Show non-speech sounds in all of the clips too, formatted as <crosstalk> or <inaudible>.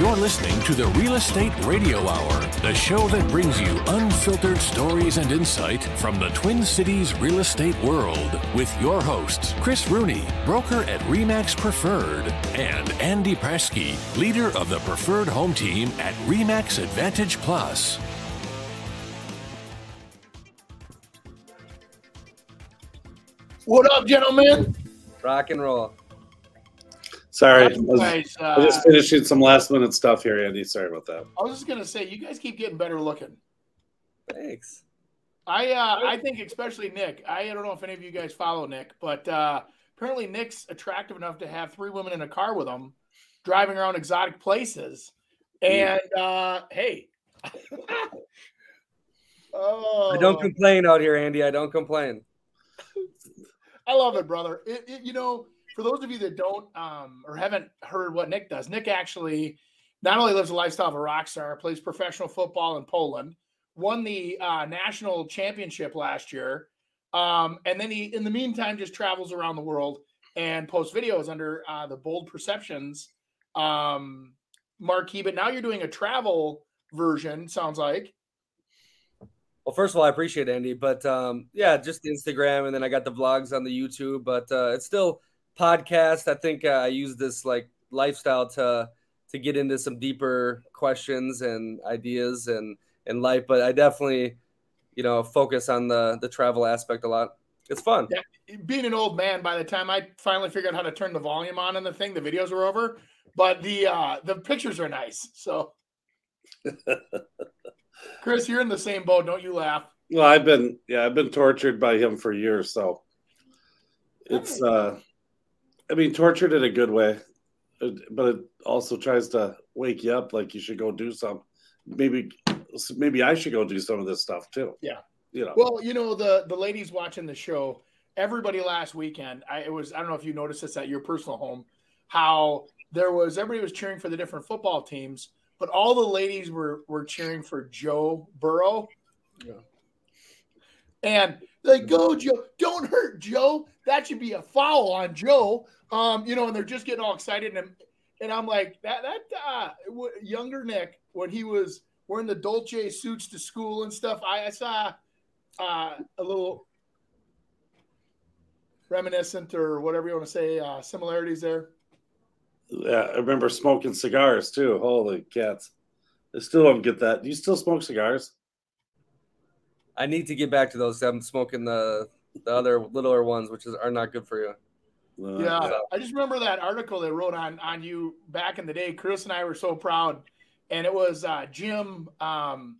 You're listening to the Real Estate Radio Hour, the show that brings you unfiltered stories and insight from the Twin Cities real estate world with your hosts, Chris Rooney, broker at REMAX Preferred, and Andy Presky, leader of the Preferred Home Team at REMAX Advantage Plus. What up, gentlemen? Rock and roll. Sorry, I You was, guys, I was uh, just finishing some last minute stuff here, Andy. Sorry about that. I was just gonna say, you guys keep getting better looking. Thanks. I uh, I think especially Nick. I don't know if any of you guys follow Nick, but uh, apparently Nick's attractive enough to have three women in a car with him, driving around exotic places. And uh, hey, oh, <laughs> I don't complain out here, Andy. I don't complain. <laughs> I love it, brother. It, it, you know, for those of you that don't um, or haven't heard what Nick does, Nick actually not only lives a lifestyle of a rock star, plays professional football in Poland, won the uh, national championship last year, um, and then he, in the meantime, just travels around the world and posts videos under uh, the Bold Perceptions um, marquee. But now you're doing a travel version. Sounds like. Well, first of all, I appreciate Andy, but um, yeah, just Instagram, and then I got the vlogs on the YouTube, but uh, it's still podcast. I think uh, I use this like lifestyle to to get into some deeper questions and ideas and and life. But I definitely, you know, focus on the the travel aspect a lot. It's fun. Yeah, being an old man, by the time I finally figured out how to turn the volume on in the thing, the videos were over. But the uh the pictures are nice. So <laughs> Chris, you're in the same boat. Don't you laugh. Well, I've been yeah, I've been tortured by him for years, so it's uh I mean tortured in a good way. Uh, but it also tries to wake you up like you should go do some maybe maybe I should go do some of this stuff too. Yeah. You know. Well, you know, the the ladies watching the show, everybody last weekend, I it was I don't know if you noticed this at your personal home, how there was everybody was cheering for the different football teams, but all the ladies were were cheering for Joe Burrow. Yeah. And like, go Joe, don't hurt Joe. That should be a foul on Joe. Um, you know, and they're just getting all excited, and and I'm like that that uh, w- younger Nick when he was wearing the Dolce suits to school and stuff. I, I saw uh, a little reminiscent or whatever you want to say uh, similarities there. Yeah, I remember smoking cigars too. Holy cats. I still don't get that. Do you still smoke cigars? I need to get back to those. I'm smoking the the other littler ones, which is are not good for you. Uh, Yeah, I just remember that article they wrote on on you back in the day. Chris and I were so proud, and it was uh, Jim um,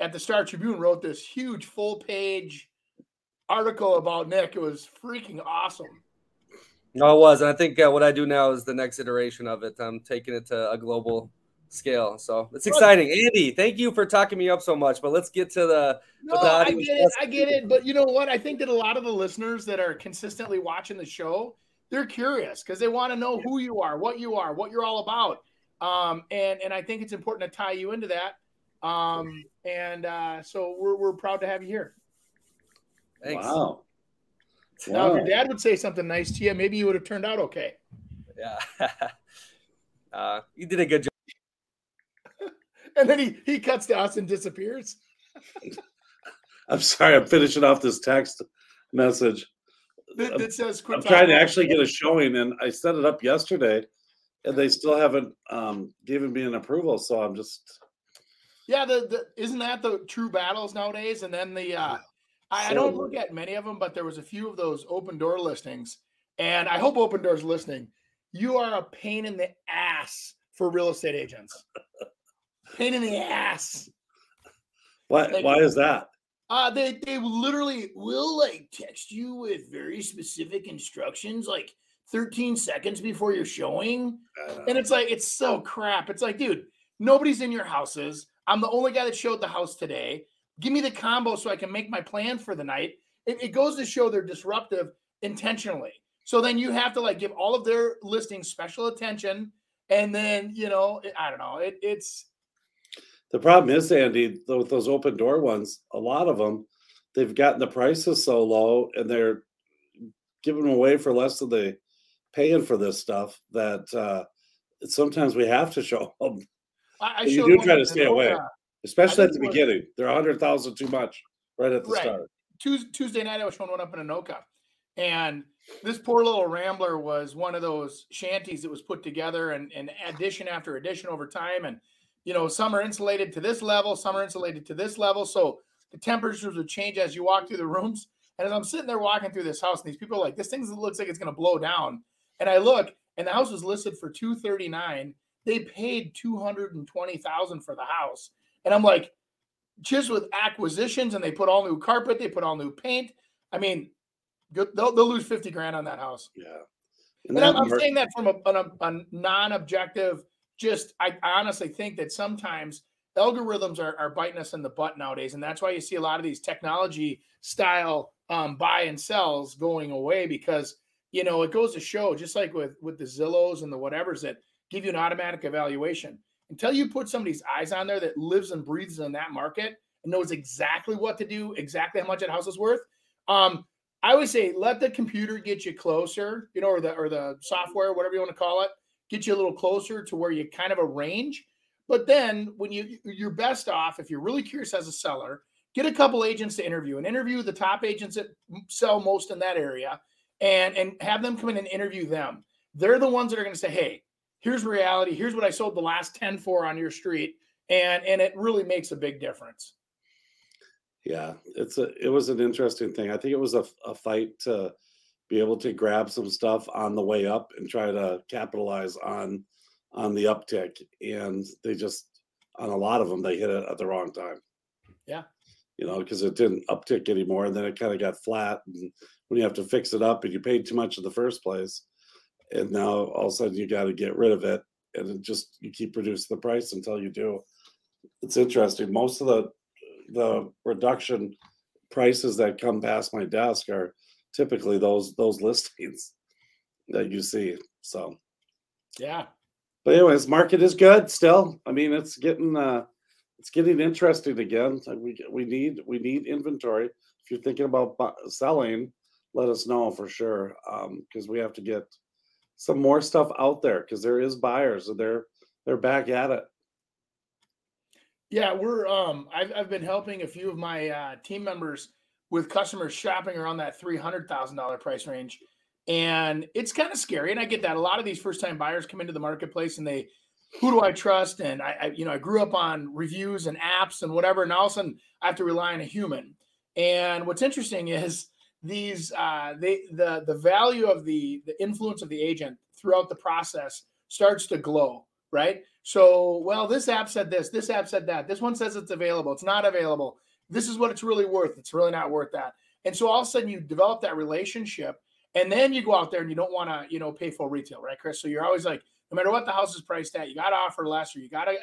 at the Star Tribune wrote this huge full page article about Nick. It was freaking awesome. No, it was, and I think uh, what I do now is the next iteration of it. I'm taking it to a global scale, so it's exciting. Andy, thank you for talking me up so much. But let's get to the No, the I get it. I get it. But you know what? I think that a lot of the listeners that are consistently watching the show, they're curious because they want to know who you are, what you are, what you're all about. Um, and and I think it's important to tie you into that. Um, and uh, so we're we're proud to have you here. Thanks. Wow. Now, if your dad would say something nice to you, maybe you would have turned out okay. Yeah. <laughs> uh, you did a good job. <laughs> And then he he cuts to us and disappears. <laughs> I'm sorry, I'm finishing off this text message. That, that says, "Quit I'm trying to actually get a showing, and I set it up yesterday, and they still haven't um, given me an approval. So I'm just Yeah, the, the isn't that the true battles nowadays? And then the uh, I, I don't look at many of them, but there was a few of those open door listings, and I hope Open Doors listening. You are a pain in the ass for real estate agents. pain in the ass. why? Like- Why is that? Uh, they they literally will like text you with very specific instructions, like 13 seconds before you're showing. And it's like, it's so crap. It's like, dude, nobody's in your houses. I'm the only guy that showed the house today. Give me the combo so I can make my plan for the night. It, it goes to show they're disruptive intentionally. So then you have to like give all of their listings special attention. And then, you know, I don't know. It, it's The problem is, Andy, with those open door ones, a lot of them, they've gotten the prices so low and they're giving them away for less than they paying for this stuff that uh, sometimes we have to show them. I, I you do try to stay away, especially at the beginning. They're a hundred thousand too much right at the right. start. Tuesday night, I was showing one up in Anoka, and this poor little rambler was one of those shanties that was put together and, and addition after addition over time. And, you know, some are insulated to this level, some are insulated to this level. So the temperatures would change as you walk through the rooms. And as I'm sitting there walking through this house, and these people are like, this thing looks like it's going to blow down. And I look, and the house was listed for 239. They paid 220,000 for the house. And I'm like, just with acquisitions, and they put all new carpet, they put all new paint. I mean, they'll, they'll lose 50 grand on that house. Yeah. And, and I'm, I'm saying that from a, a, a non-objective, just I, I, honestly think that sometimes algorithms are, are biting us in the butt nowadays. And that's why you see a lot of these technology style um, buy and sells going away because, you know, it goes to show just like with, with the Zillows and the whatevers that give you an automatic evaluation until you put somebody's eyes on there that lives and breathes in that market and knows exactly what to do, exactly how much that house is worth. Um, I would say let the computer get you closer, you know, or the or the software, whatever you want to call it, get you a little closer to where you kind of a range. But then when you you're best off if you're really curious as a seller, get a couple agents to interview and interview the top agents that sell most in that area and and have them come in and interview them. They're the ones that are going to say, "Hey, here's reality. Here's what I sold the last 10 for on your street." And and it really makes a big difference. Yeah, it's a it was an interesting thing. I think it was a, a fight to be able to grab some stuff on the way up and try to capitalize on on the uptick. And they just on a lot of them they hit it at the wrong time. Yeah. You know, because it didn't uptick anymore, and then it kind of got flat. And when you have to fix it up, and you paid too much in the first place, and now all of a sudden you got to get rid of it, and it just you keep reducing the price until you do. It's interesting. Most of the the reduction prices that come past my desk are typically those those listings that you see. So yeah. But anyways, market is good still. I mean, it's getting uh it's getting interesting again. We we need we need inventory. If you're thinking about selling, let us know for sure because um, we have to get some more stuff out there because there is buyers and they're they're back at it. Yeah, we're um I've I've been helping a few of my uh, team members with customers shopping around that three hundred thousand dollar price range, and it's kind of scary. And I get that a lot of these first time buyers come into the marketplace and they, who do I trust? And I, I you know I grew up on reviews and apps and whatever, and all of a sudden I have to rely on a human. And what's interesting is these uh, they the the value of the the influence of the agent throughout the process starts to glow, right? So, well, this app said this, this app said that. This one says it's available. It's not available. This is what it's really worth. It's really not worth that. And so all of a sudden you develop that relationship and then you go out there and you don't want to, you know, pay full retail, right, Chris? So you're always like, no matter what the house is priced at, you got to offer less or you got to,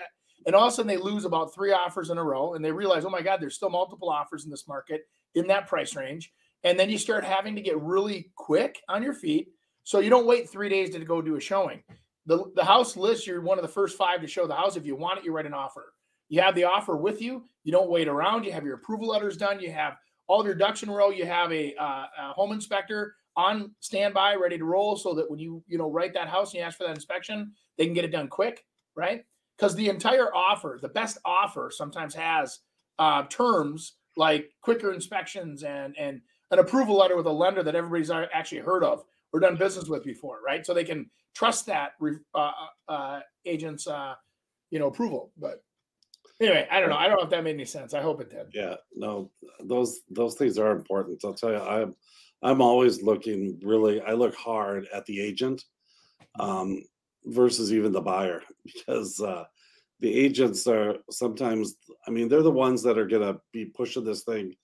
and all of a sudden they lose about three offers in a row and they realize, oh my God, there's still multiple offers in this market in that price range. And then you start having to get really quick on your feet. So you don't wait three days to go do a showing the, the house list, you're one of the first five to show the house. If you want it, you write an offer. You have the offer with you. You don't wait around. You have your approval letters done. You have all your ducks in a row. You have a, uh, a home inspector on standby, ready to roll, so that when you you know write that house and you ask for that inspection, they can get it done quick, right? Because the entire offer, the best offer, sometimes has uh, terms like quicker inspections and and an approval letter with a lender that everybody's actually heard of or done business with before, right? So they can trust that uh, uh, uh, agent's uh, you know approval. But anyway, I don't know. I don't know if that made any sense. I hope it did. Yeah, no, those those things are important. I'll tell you, I'm I'm always looking really. I look hard at the agent um, versus even the buyer <laughs> because uh, the agents are sometimes. I mean, they're the ones that are going to be pushing this thing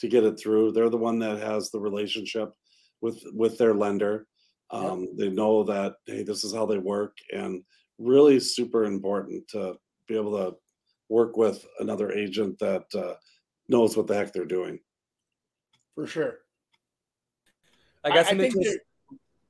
to get it through. They're the one that has the relationship with with their lender. Um, yep. They know that hey, this is how they work, and really super important to be able to work with another agent that uh, knows what the heck they're doing. For sure. I got some.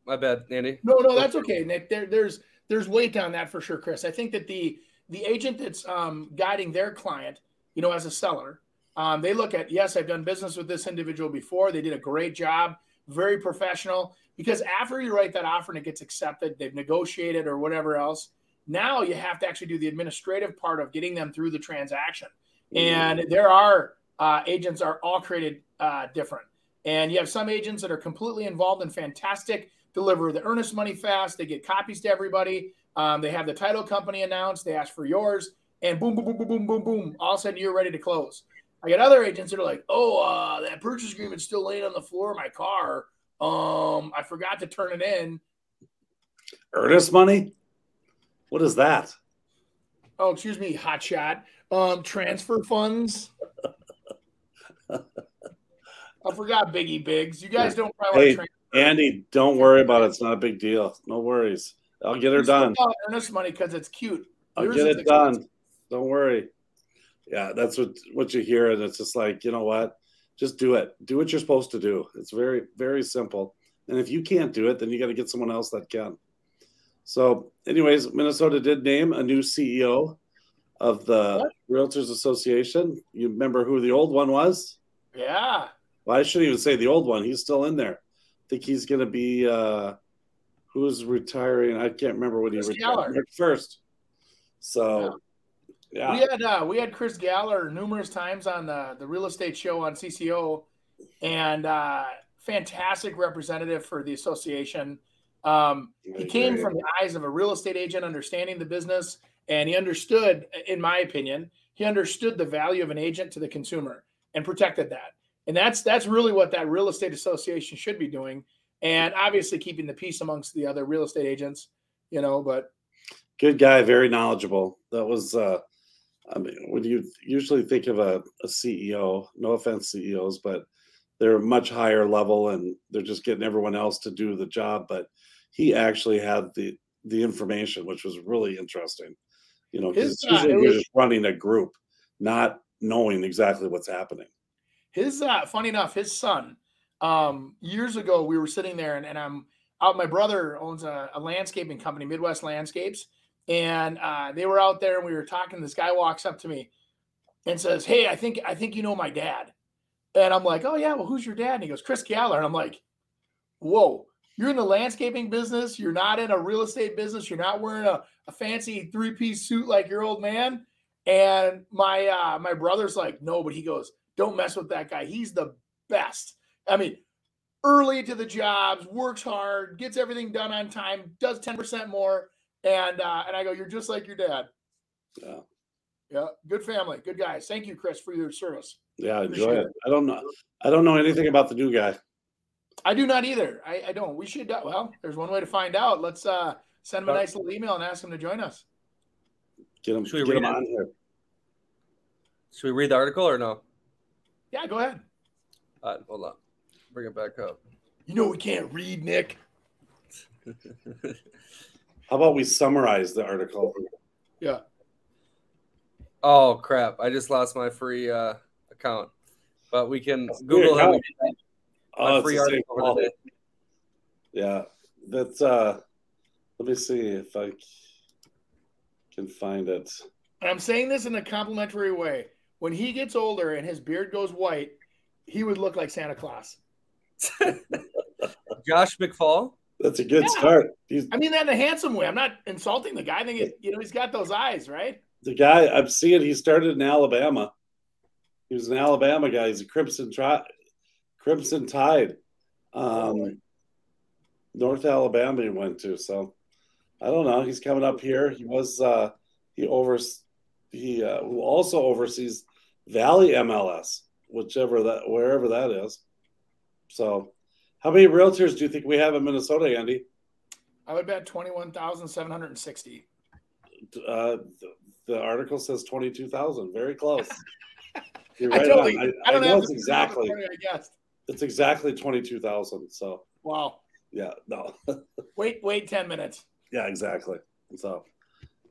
My bad, Andy. No, no, that's okay, Nick. There, there's there's weight on that for sure, Chris. I think that the the agent that's um, guiding their client, you know, as a seller, um, they look at yes, I've done business with this individual before. They did a great job very professional. Because after you write that offer and it gets accepted, they've negotiated or whatever else, Now you have to actually do the administrative part of getting them through the transaction. And there are uh, agents are all created uh, different. And you have some agents that are completely involved and fantastic, deliver the earnest money fast. They get copies to everybody. Um, they have the title company announced. They ask for yours, and boom, boom, boom, boom, boom, boom, boom. All of a sudden, you're ready to close. I get other agents that are like, "Oh, uh, that purchase agreement's still laying on the floor of my car. Um, I forgot to turn it in." Earnest money? What is that? Oh, excuse me, hot shot. Um, transfer funds. <laughs> I forgot Biggie Bigs. You guys don't probably hey, Andy, don't worry about it. It's not a big deal. No worries. I'll get her done. Earnest money because it's cute. I'll Yours get it done. Don't worry. Yeah, that's what what you hear, and it's just like you know what, just do it. Do what you're supposed to do. It's very very simple. And if you can't do it, then you got to get someone else that can. So, anyways, Minnesota did name a new CEO of the? Realtors Association. You remember who the old one was? Yeah. Well, I shouldn't even say the old one. He's still in there. I think he's going to be uh, who's retiring. I can't remember what Chris he retired first. So, yeah. yeah. We had uh, we had Chris Galler numerous times on the the real estate show on CCO, and uh, fantastic representative for the association. Um, he came from the eyes of a real estate agent, understanding the business, and he understood, in my opinion, he understood the value of an agent to the consumer and protected that. And that's that's really what that real estate association should be doing. And obviously keeping the peace amongst the other real estate agents, you know, but good guy, very knowledgeable. That was uh I mean, when you usually think of a, a CEO, no offense CEOs, but they're a much higher level and they're just getting everyone else to do the job. But he actually had the the information, which was really interesting. You know, because usually uh, you're just running a group, not knowing exactly what's happening. His uh, funny enough, his son. Um, years ago, we were sitting there, and, and I'm out. My brother owns a, a landscaping company, Midwest Landscapes, and uh, they were out there, and we were talking. This guy walks up to me and says, "Hey, I think I think you know my dad." And I'm like, "Oh yeah, well, who's your dad?" And he goes, "Chris Galler." And I'm like, "Whoa." You're in the landscaping business. You're not in a real estate business. You're not wearing a, a fancy three piece suit like your old man. And my uh, my brother's like, no, but he goes, don't mess with that guy. He's the best. I mean, early to the jobs, works hard, gets everything done on time, does 10% more. And uh, and I go, you're just like your dad. Yeah. Yeah. Good family. Good guys. Thank you, Chris, for your service. Yeah, enjoy it. it. I don't know. I don't know anything about the new guy. I do not either. I, I don't. We should. Uh, well, there's one way to find out. Let's uh, send him a nice little email and ask him to join us. Get him. Should we get him on here? Should we read the article or no? Yeah, go ahead. All right, hold on. Bring it back up. You know we can't read, Nick. <laughs> How about we summarize the article? Yeah. Oh crap! I just lost my free uh, account, but we can That's Google him. Oh, free article Yeah, that's. uh Let me see if I can find it. I'm saying this in a complimentary way when he gets older and his beard goes white, he would look like Santa Claus. <laughs> Josh McFall. That's a good yeah. start. He's, I mean that in a handsome way. I'm not insulting the guy. I think it, you know he's got those eyes, right? The guy I'm seeing, he started in Alabama. He was an Alabama guy. He's a Crimson Tri- Crimson Tide. Um, North Alabama he went to. So I don't know. He's coming up here. He was uh, he overs he uh, who also oversees Valley MLS, whichever that wherever that is. So, how many realtors do you think we have in Minnesota, Andy? I would bet twenty-one thousand seven hundred and sixty. Uh, the, the, article says twenty-two thousand. Very close. <laughs> You're right I, totally, I, I, don't know it's exactly. I guess it's exactly twenty-two thousand. So wow. Yeah. No. <laughs> wait. Wait. Ten minutes. Yeah. Exactly. So,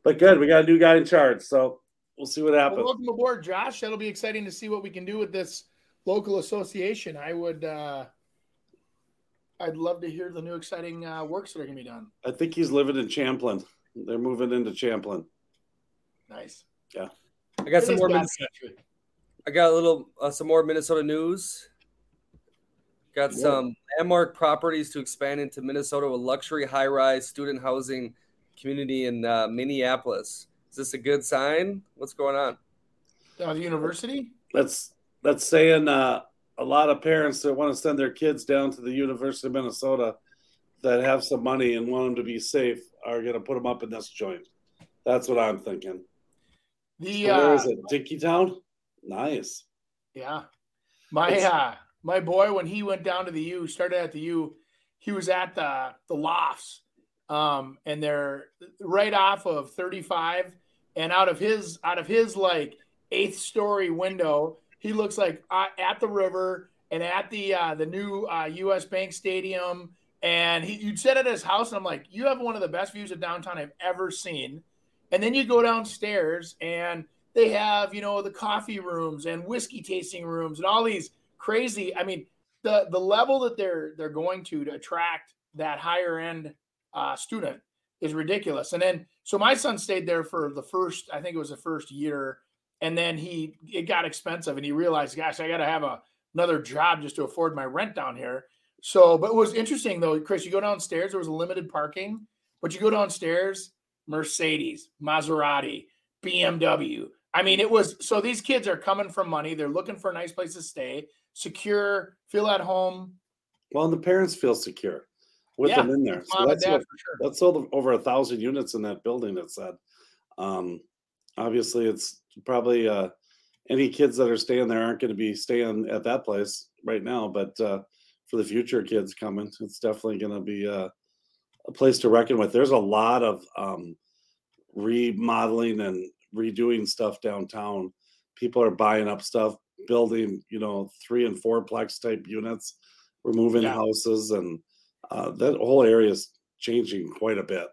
but good. We got a new guy in charge. So we'll see what happens. Well, welcome aboard, Josh. That'll be exciting to see what we can do with this local association. I would, uh, I'd love to hear the new exciting uh, works that are going to be done. I think he's living in Champlin. They're moving into Champlin. Nice. Yeah. I got it some more. Minnesota, I got a little uh, some more Minnesota news. Got yeah. some landmark properties to expand into Minnesota with luxury high-rise student housing community in uh, Minneapolis. Is this a good sign? What's going on? Uh, the university? That's that's saying uh, a lot of parents that want to send their kids down to the University of Minnesota that have some money and want them to be safe are going to put them up in this joint. That's what I'm thinking. The so where uh, is it? Dinkytown? Nice. Yeah. My uh my boy when he went down to the U, started at the U, he was at the the lofts. Um and they're right off of 35 and out of his out of his like eighth story window, he looks like uh, at the river and at the uh the new uh US Bank Stadium and he you'd sit at his house and I'm like, "You have one of the best views of downtown I've ever seen." And then you go downstairs and they have, you know, the coffee rooms and whiskey tasting rooms and all these crazy. I mean, the the level that they're they're going to to attract that higher end uh, student is ridiculous. And then so my son stayed there for the first, I think it was the first year, and then he it got expensive and he realized, gosh, I got to have a another job just to afford my rent down here. So, but it was interesting though, Chris. You go downstairs, there was limited parking, but you go downstairs, Mercedes, Maserati, BMW. I mean, it was so these kids are coming from money. They're looking for a nice place to stay, secure, feel at home. Well, and the parents feel secure with Yeah, them in there. So that's, what, sure. that's sold over a thousand units in that building. It said. Um, obviously, it's probably uh, any kids that are staying there aren't going to be staying at that place right now. But uh, for the future kids coming, it's definitely going to be uh, a place to reckon with. There's a lot of um, remodeling and redoing stuff downtown. People are buying up stuff, building, you know, three and four plex type units. We're moving Yeah. houses, and uh, that whole area is changing quite a bit.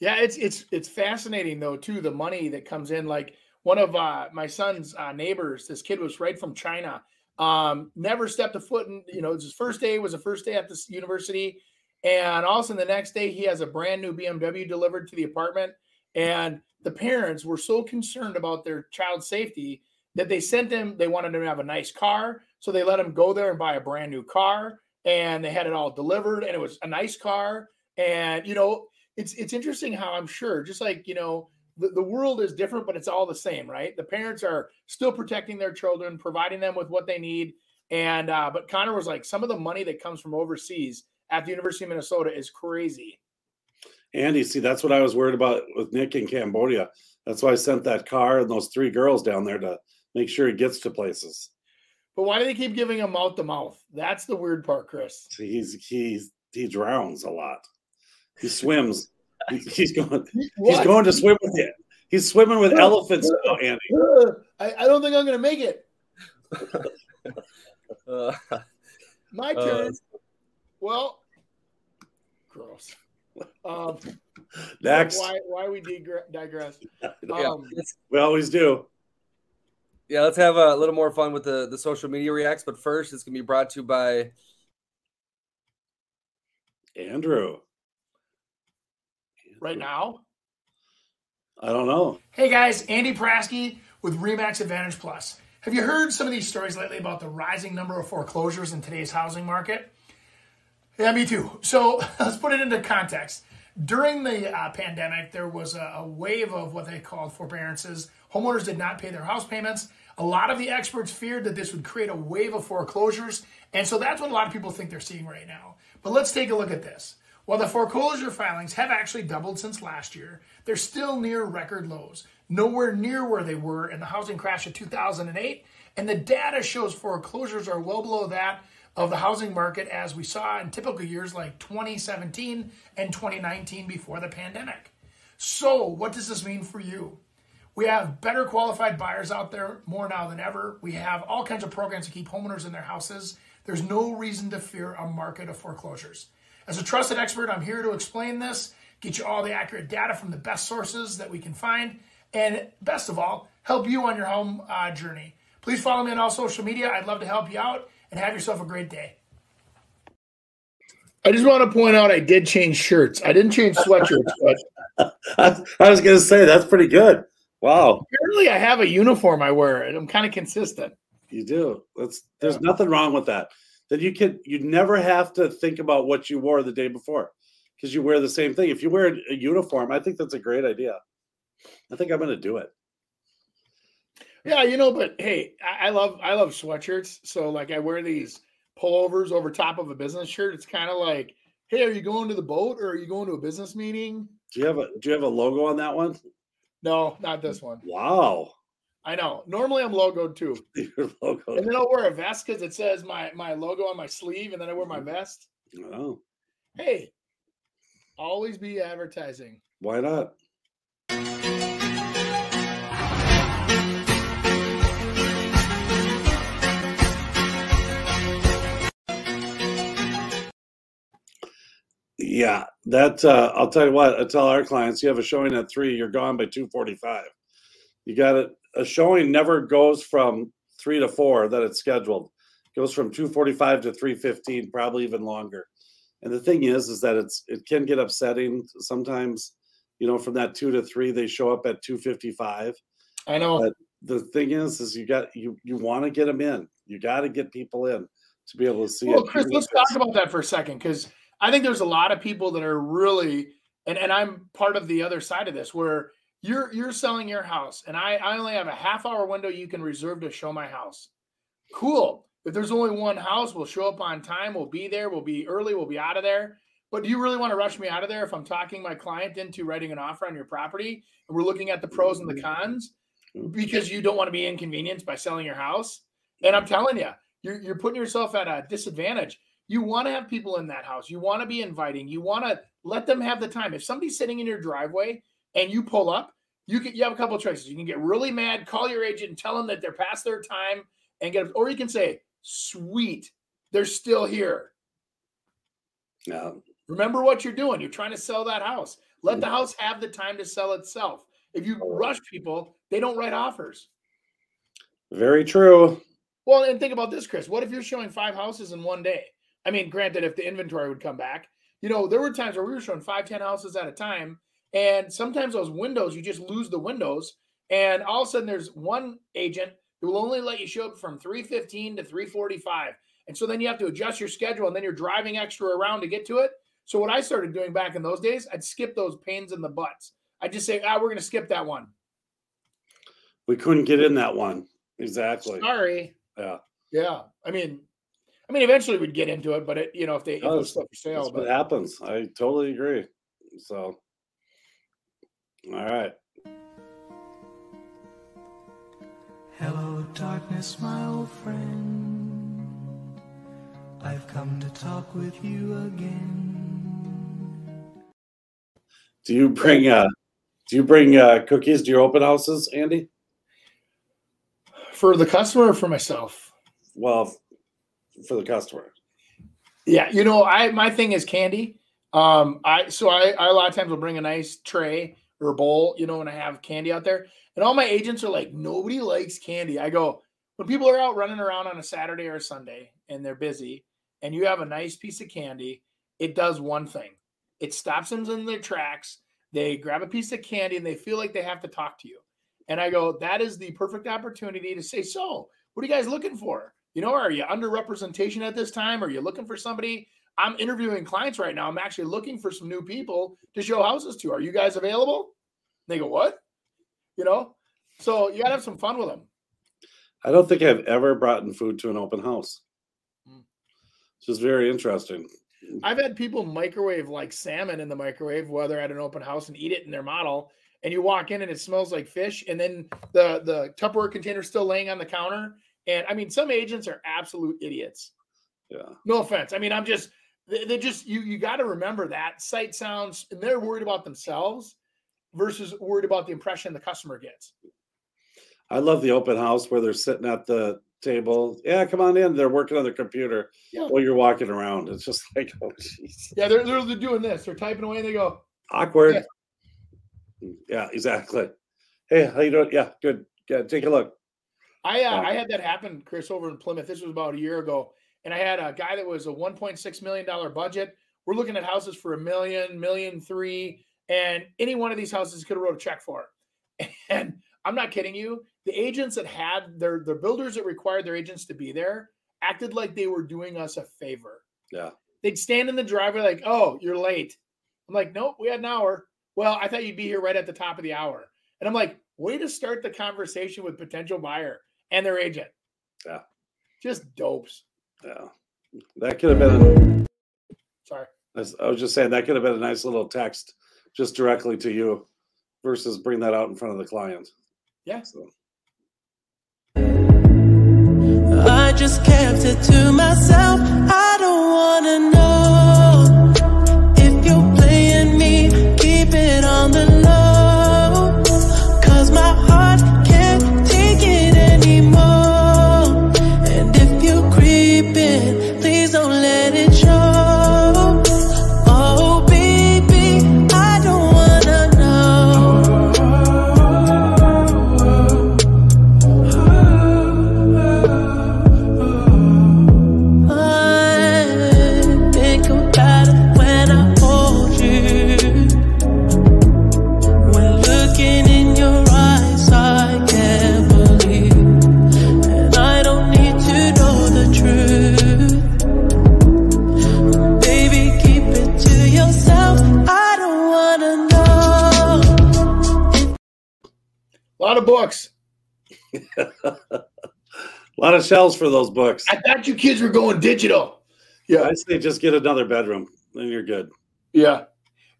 Yeah, it's it's it's fascinating though too the money that comes in. Like one of uh, my son's uh, neighbors, this kid was right from China. Um, never stepped a foot in. You know, his first day was the first day at this university, and all of a sudden the next day he has a brand new BMW delivered to the apartment, and the parents were so concerned about their child's safety that they sent him. They wanted him to have a nice car, so they let him go there and buy a brand new car, and they had it all delivered, and it was a nice car, and you know it's it's interesting how I'm sure, just like you know, the, the world is different, but it's all the same, right? The parents are still protecting their children, providing them with what they need. And uh, but Connor was like, some of the money that comes from overseas at the University of Minnesota is crazy. Andy, see, that's what I was worried about with Nick in Cambodia. That's why I sent that car and those three girls down there to make sure it gets to places. But why do they keep giving him mouth to mouth? That's the weird part, Chris. See, he's he's he drowns a lot. He swims. He- he's going. He's going to swim with it. He's swimming with elephants now, Andy. I, I don't think I'm gonna make it. Uh, <laughs> My Uh, turn. well, gross. Um, Next, Why why we digre- digress? <laughs> Um, let's, we always do. Yeah, let's have a little more fun with the, the social media reacts. But first, it's going to be brought to you by Andrew. right now. I don't know. Hey guys, Andy Prasky with Remax Advantage Plus. Have you heard some of these stories lately about the rising number of foreclosures in today's housing market? Yeah, me too. So <laughs> let's put it into context. During the uh, pandemic, there was a, a wave of what they called forbearances. Homeowners did not pay their house payments. A lot of the experts feared that this would create a wave of foreclosures. And so that's what a lot of people think they're seeing right now. But let's take a look at this. While the foreclosure filings have actually doubled since last year, they're still near record lows, nowhere near where they were in the housing crash of 2008. And the data shows foreclosures are well below that of the housing market as we saw in typical years like 2017 and 2019 before the pandemic. So, what does this mean for you? We have better qualified buyers out there more now than ever. We have all kinds of programs to keep homeowners in their houses. There's no reason to fear a market of foreclosures. As a trusted expert, I'm here to explain this, get you all the accurate data from the best sources that we can find, and best of all, help you on your home uh, journey. Please follow me on all social media. I'd love to help you out and have yourself a great day. I just want to point out I did change shirts. I didn't change sweatshirts, but I, <laughs> I was going to say that's pretty good. Wow, apparently I have a uniform I wear and I'm kind of consistent. you do. That's there's nothing wrong with that. That you can you never have to think about what you wore the day before. because you wear the same thing. If you wear a uniform, I think that's a great idea. I think I'm going to do it. Yeah, you know, but hey, I, I love I love sweatshirts. So like I wear these pullovers over top of a business shirt. It's kind of like, hey, are you going to the boat or are you going to a business meeting? Do you have a Do you have a logo on that one? No, not this one. Wow. I know. Normally I'm logoed too. <laughs> Your logo. And then I'll wear a vest because it says my my logo on my sleeve, and then I wear my mm-hmm. vest. Oh, Hey, always be advertising. why not? Yeah, that uh, I'll tell you what. I tell our clients, you have a showing at three, you're gone by two forty-five. You got it. A showing never goes from three to four that it's scheduled. It goes from two forty-five to three fifteen, probably even longer. And the thing is, is that it's it can get upsetting sometimes. You know, from that two to three, they show up at two fifty-five. I know. But the thing is, is you got you you want to get them in. You got to get people in to be able to see Well, it. Chris, let's talk about that for a second because I think there's a lot of people that are really, and, and I'm part of the other side of this where you're you're selling your house, and I I only have a half hour window you can reserve to show my house. Cool. If there's only one house, we'll show up on time. We'll be there. We'll be early. We'll be out of there. But do you really want to rush me out of there if I'm talking my client into writing an offer on your property and we're looking at the pros and the mm-hmm. cons mm-hmm. because you don't want to be inconvenienced by selling your house? And I'm telling you, you're, you're putting yourself at a disadvantage. You want to have people in that house. You want to be inviting. You want to let them have the time. If somebody's sitting in your driveway and you pull up, you can you have a couple of choices. You can get really mad, call your agent, and tell them that they're past their time, and get. Or you can say, "Sweet, they're still here." Yeah. Remember what you're doing. You're trying to sell that house. Let hmm. the house have the time to sell itself. If you oh, rush people, they don't write offers. Very true. Well, and think about this, Chris. What if you're showing five houses in one day? I mean, granted, if the inventory would come back, you know, there were times where we were showing five, ten houses at a time, and sometimes those windows, you just lose the windows, and all of a sudden there's one agent who will only let you show up from 315 to 345. And so then you have to adjust your schedule, and then you're driving extra around to get to it. So what I started doing back in those days, I'd skip those pains in the butts. I'd just say, ah, we're gonna skip that one. We couldn't get in that one. Exactly. Sorry. Yeah. Yeah. I mean, I mean, eventually we'd get into it, but it, you know, if they if it stuff for sale, That's what happens. I totally agree. So, all right. Hello, darkness, my old friend. I've come to talk with you again. Do you bring uh do you bring uh cookies to your open houses, Andy? for the customer or for myself. Well, f- for the customer. Yeah, you know, I my thing is candy. Um, I so I, I a lot of times will bring a nice tray or bowl, you know, and I have candy out there. And all my agents are like, nobody likes candy. I go, when people are out running around on a Saturday or a Sunday and they're busy, and you have a nice piece of candy, it does one thing. It stops them in their tracks. They grab a piece of candy and they feel like they have to talk to you. And I go, that is the perfect opportunity to say, so what are you guys looking for? You know, are you under representation at this time? Are you looking for somebody? I'm interviewing clients right now. I'm actually looking for some new people to show houses to. Are you guys available? They go, what? You know, so you gotta have some fun with them. I don't think I've ever brought in food to an open house. Mm. It's just very interesting. I've had people microwave like salmon in the microwave, whether at an open house and eat it in their model. And you walk in and it smells like fish, and then the the Tupperware container's still laying on the counter. And I mean, some agents are absolute idiots. Yeah. No offense. I mean, I'm just they, they just you you got to remember that sight sounds, and they're worried about themselves versus worried about the impression the customer gets. I love the open house where they're sitting at the table. Yeah, come on in. They're working on their computer Yeah. while you're walking around. It's just <laughs> like, oh, jeez. Yeah, they're, they're doing this. They're typing away, and they go, Awkward. Yeah. exactly. Hey, how you doing? Yeah, good. Yeah, take a look. I uh. I had that happen, Chris, over in Plymouth. This was about a year ago, and I had a guy that was a 1.6 million dollar budget. We're looking at houses for a million, million three, and any one of these houses could have wrote a check for. it. <laughs> And I'm not kidding you. The agents that had their their builders that required their agents to be there acted like they were doing us a favor. Yeah. They'd stand in the driveway like, "Oh, you're late." I'm like, nope, we had an hour. Well, I thought you'd be here right at the top of the hour. And I'm like, way to start the conversation with potential buyer and their agent. Yeah. Just dopes. Yeah. That could have been. A, Sorry. I was- I was just saying that could have been a nice little text just directly to you versus bring that out in front of the client. Yeah. So I just kept it to myself. I don't wanna know a <laughs> lot of shelves for those books. I thought you kids were going digital. Yeah. I say just get another bedroom, then you're good. Yeah.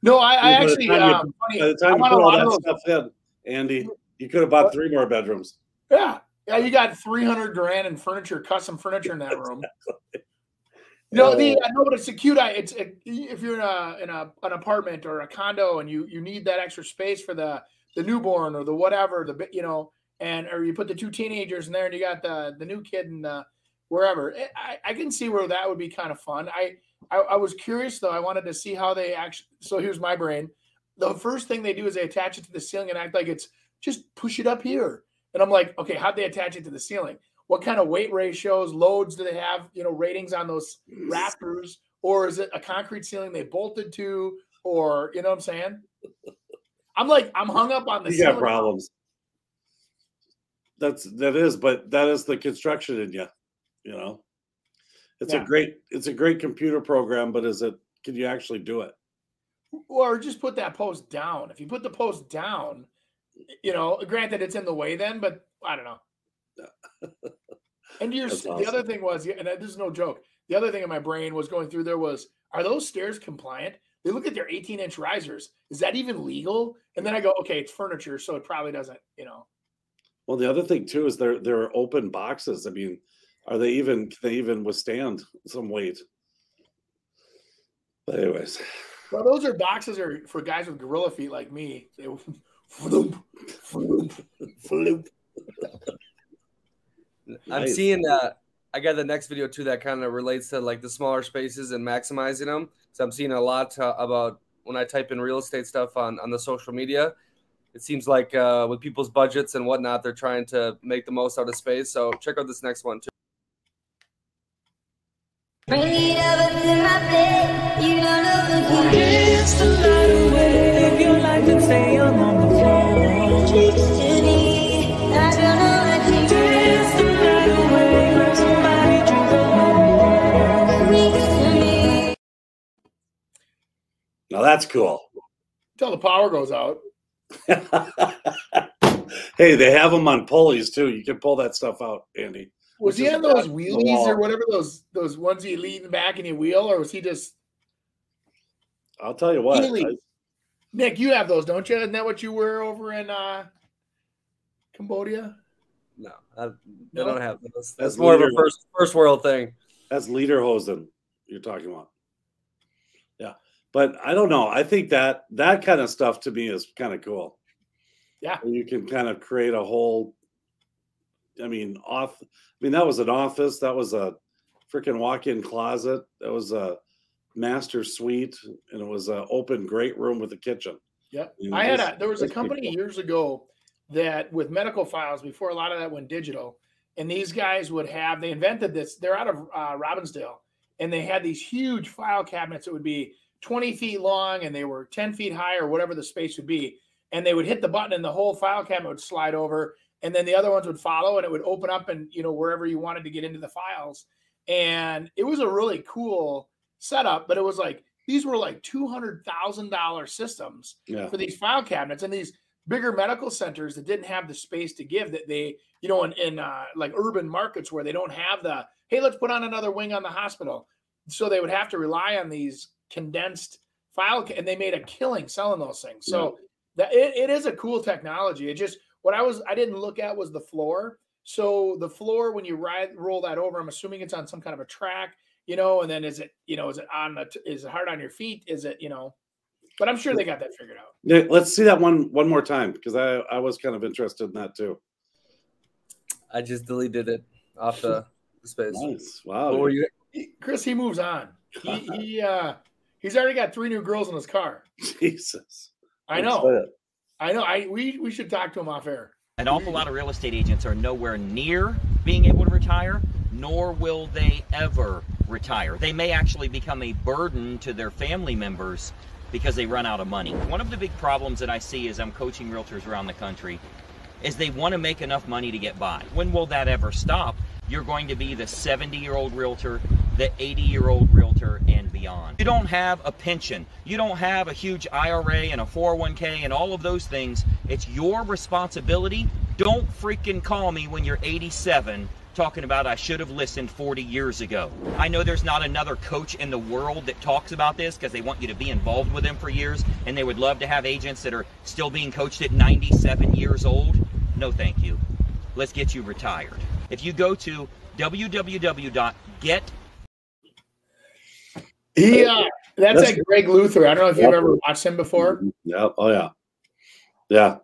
No, I, I actually, you- um, By the I time you want put all that stuff in, Andy, you could have bought three more bedrooms. Yeah. Yeah, you got 300 grand in furniture, custom furniture in that <laughs> room. No, the Oh. I know, but it's a cute. i- It's a, if you're in a in a an apartment or a condo and you you need that extra space for the the newborn or the whatever the you know, and or you put the two teenagers in there and you got the the new kid and the wherever. It- I I can see where that would be kind of fun. I, I I was curious though. I wanted to see how they actually. So here's my brain. The first thing they do is they attach it to the ceiling and act like it's just push it up here. And I'm like, okay, how'd they attach it to the ceiling? What kind of weight ratios, loads do they have? You know, ratings on those rafters, or is it a concrete ceiling they bolted to, or you know what I'm saying? I'm like, I'm hung up on the You got problems. That's that is, but that is the construction in you. You know, it's Yeah. a great it's a great computer program, but is it? Can you actually do it? or just put that post down. If you put the post down, you know, granted it's in the way then, but I don't know. <laughs> And your That's the other thing was, and this is no joke. The other thing in my brain was going through there was, are those stairs compliant? They look at their 18 inch risers. Is that even legal? And then I go, okay, it's furniture, so it probably doesn't, you know. Well, the other thing too is they're they're open boxes. I mean, are they even can they even withstand some weight? But anyways, Well, those are boxes are for guys with gorilla feet like me. They floop, floop, floop. I'm Nice. seeing that. I got the next video too that kind of relates to like the smaller spaces and maximizing them. So I'm seeing a lot uh, about when I type in real estate stuff on on the social media. It seems like uh, with people's budgets and whatnot, they're trying to make the most out of space. So check out this next one too. Bring it over to my bed. You don't know the Dance the night away. Live your life and stay on the floor. tricks to me. I don't know what you Dance the night away. Grab somebody, drink a freaks to me. now that's cool. Until the power goes out. <laughs> hey, they have them on pulleys too. You can pull that stuff out, Andy. Was he on those back to the wheelies or whatever those those ones you lean back and you wheel, or was he just I'll tell you what. I- Nick? You have those, don't you? Isn't that what you were over in uh Cambodia? No, I, they No? don't have those. That's That's more of a first first world thing. That's Lederhosen you're talking about. But I don't know. I think that that kind of stuff to me is kind of cool. Yeah. You can kind of create a whole I mean, off I mean that was an office, that was a freaking walk-in closet, that was a master suite, and it was an open great room with a kitchen. Yep. I had a there was a people- company years ago that with medical files before a lot of that went digital, and these guys would have they invented this. They're out of uh, Robbinsdale, and they had these huge file cabinets that would be 20 feet long and they were 10 feet high or whatever the space would be. And they would hit the button and the whole file cabinet would slide over, and then the other ones would follow, and it would open up and you know wherever you wanted to get into the files. And it was a really cool setup, but it was like these were like two hundred thousand dollar systems Yeah. for these file cabinets and these bigger medical centers that didn't have the space to give that they you know in, in uh, like urban markets where they don't have the hey let's put on another wing on the hospital so they would have to rely on these condensed file and they made a killing selling those things so that it, it is a cool technology it just what i was i didn't look at was the floor so the floor when you ride roll that over i'm assuming it's on some kind of a track you know and then is it you know is it on the is it hard on your feet is it you know but i'm sure they got that figured out Yeah, Let's see that one one more time because I I was kind of interested in that too. I just deleted it off the space. Nice. Wow. What were you? Chris, he moves on. He he uh he's already got three new girls in his car. Jesus. I know. I know. I we we should talk to him off air. An awful lot of real estate agents are nowhere near being able to retire, nor will they ever retire. They may actually become a burden to their family members because they run out of money. One of the big problems that I see as I'm coaching realtors around the country is they want to make enough money to get by. When will that ever stop? You're going to be the 70 year old realtor, the 80 year old realtor, and beyond. You don't have a pension, you don't have a huge IRA and a 401k and all of those things. It's your responsibility. Don't freaking call me when you're 87 talking about I should have listened 40 years ago. I know there's not another coach in the world that talks about this because they want you to be involved with them for years and they would love to have agents that are still being coached at 97 years old. No, thank you. Let's get you retired. If you go to www.get He uh that's That's- like Greg Luther. I don't know if you've ever watched him before. Yeah. Oh yeah. Yeah.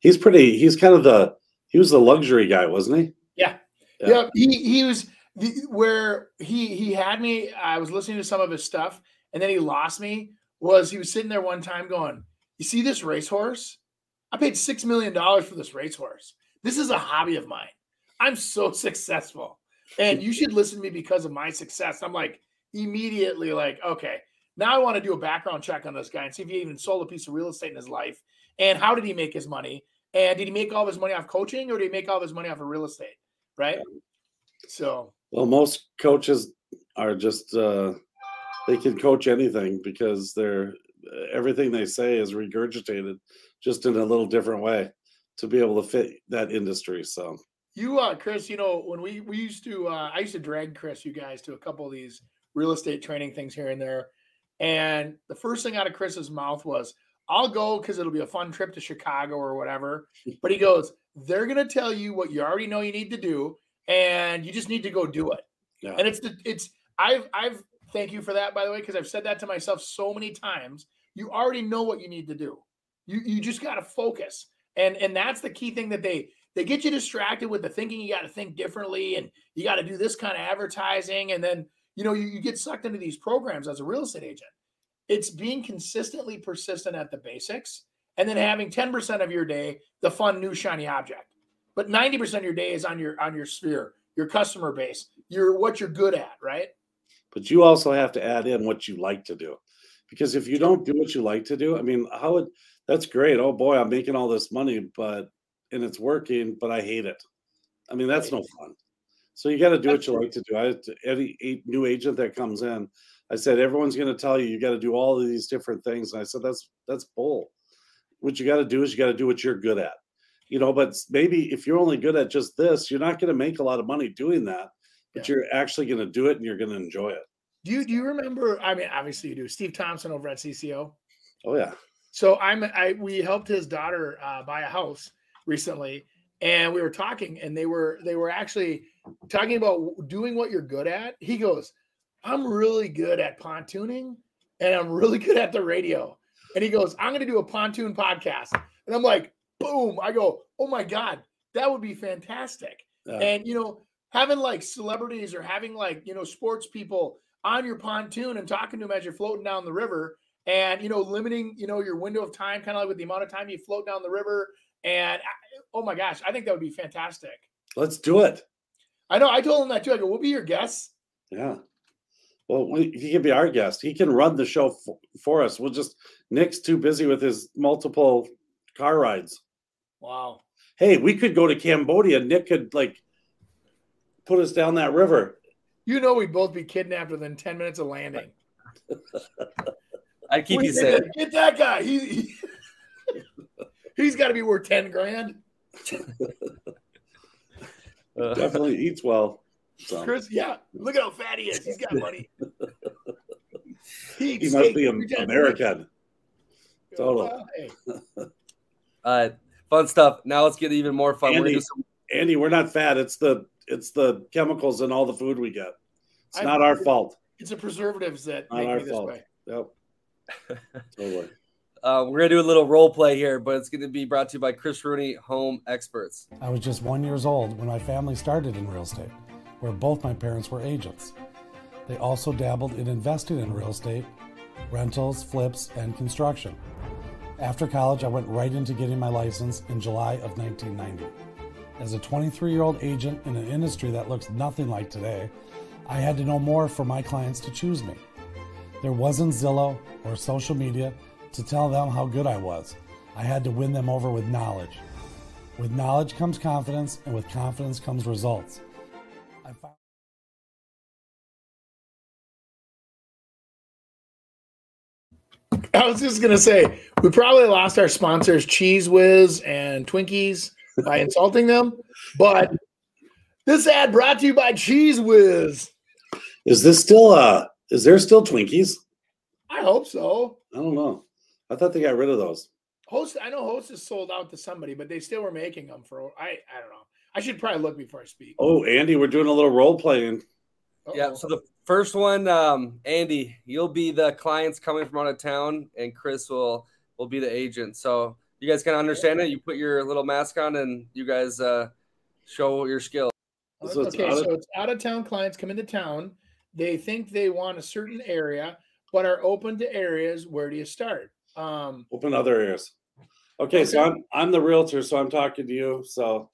He's pretty. He's kind of the. He was the luxury guy, wasn't he? Yeah. Yeah. Yeah. he he was the, where he he had me. I was listening to some of his stuff, and then he lost me. Was he was sitting there one time going, "You see this racehorse? I paid six million dollars for this racehorse. This is a hobby of mine. I'm so <laughs> successful, and you should listen to me because of my success." I'm like immediately like, okay, now I want to do a background check on this guy and see if he even sold a piece of real estate in his life, and how did he make his money, and did he make all of his money off coaching, or did he make all of his money off of real estate? Right. So Well, most coaches are just. uh They can coach anything because they're everything they say is regurgitated, just in a little different way, to be able to fit that industry. So you, uh, Chris, you know when we we used to, uh, I used to drag Chris, you guys, to a couple of these real estate training things here and there, and the first thing out of Chris's mouth was, "I'll go because it'll be a fun trip to Chicago or whatever." <laughs> But he goes, "They're gonna tell you what you already know you need to do, and you just need to go do it." yeah. And it's the it's I've I've thank you for that by the way because I've said that to myself so many times. You already know what you need to do. You you just got to focus. And and that's the key thing that they they get you distracted with the thinking you got to think differently and you got to do this kind of advertising and then you know you, you get sucked into these programs as a real estate agent. It's being consistently persistent at the basics and then having 10% of your day the fun new shiny object. But 90% of your day is on your on your sphere, your customer base, your what you're good at, right? but you also have to add in what you like to do because if you don't do what you like to do i mean how would that's great oh boy i'm making all this money but and it's working but i hate it i mean that's no fun so you got to do what you like to do i any new agent that comes in i said everyone's going to tell you you got to do all of these different things and i said that's that's bull what you got to do is you got to do what you're good at you know but maybe if you're only good at just this you're not going to make a lot of money doing that but you're actually going to do it and you're going to enjoy it Do you do you remember? I mean, obviously you do. Steve Thompson over at CCO. oh yeah So I'm I we helped his daughter uh, buy a house recently, and we were talking, and they were they were actually talking about doing what you're good at. He goes, "I'm really good at pontooning, and I'm really <laughs> good at the radio." And he goes, "I'm going to do a pontoon podcast," and I'm like, "Boom!" I go, "Oh my god, that would be fantastic!" Yeah. And you know, having like celebrities or having like you know sports people on your pontoon and talking to them as you're floating down the river and you know limiting you know your window of time kind of like with the amount of time you float down the river and I- oh my gosh i think that would be fantastic let's do it i know i told him that too i go we'll be your guests Yeah. Well, we, he can be our guest. He can run the show for, for us. We'll just Nick's too busy with his multiple car rides. wow Hey, we could go to Cambodia. Nick could like put us down that river. you know we'd both be kidnapped within 10 minutes of landing <laughs> I'd keep We you safe. Get that guy. He, he <laughs> he's got to be worth ten grand. <laughs> Uh, Definitely <laughs> eats well. So Chris, yeah. Look at how fat he is. He's got money. <laughs> He, he must be every. American. Total. Well, hey, all right, <laughs> fun stuff. Now let's get even more fun. We're Andy. some Andy, we're not fat. It's the it's the chemicals in all the food we get. It's I- not our fault. It's the preservatives that Not make our me this fault. way. Yep. totally. Uh, we're gonna do a little role play here, but it's gonna be brought to you by Chris Rooney, Home Experts. I was just one years old when my family started in real estate, where both my parents were agents. They also dabbled in investing in real estate, rentals, flips, and construction. After college, I went right into getting my license in July of 1990. As a 23 year old agent in an industry that looks nothing like today, I had to know more for my clients to choose me. There wasn't Zillow or social media to tell them how good I was. I had to win them over with knowledge. With knowledge comes confidence, and with confidence comes results. I was just gonna say we probably lost our sponsors Cheez Whiz and Twinkies by insulting them, but this ad brought to you by Cheez Whiz. Is this still uh is there still Twinkies? I hope so. I don't know. I thought they got rid of those. Host, I know Host is sold out to somebody, but they still were making them for. I I don't know. I should probably look before I speak. Oh, Andy, we're doing a little role playing. Yeah. Uh-oh. So the first one, um, Andy, you'll be the clients coming from out of town, and Chris will will be the agent. So you guys kind of understand it. You put your little mask on, and you guys uh, show your skill. So okay, of- so it's out of town clients come into town. They think they want a certain area, but are open to areas. Where do you start? Um, Open other areas. Okay, so I'm I'm the realtor, so I'm talking to you. So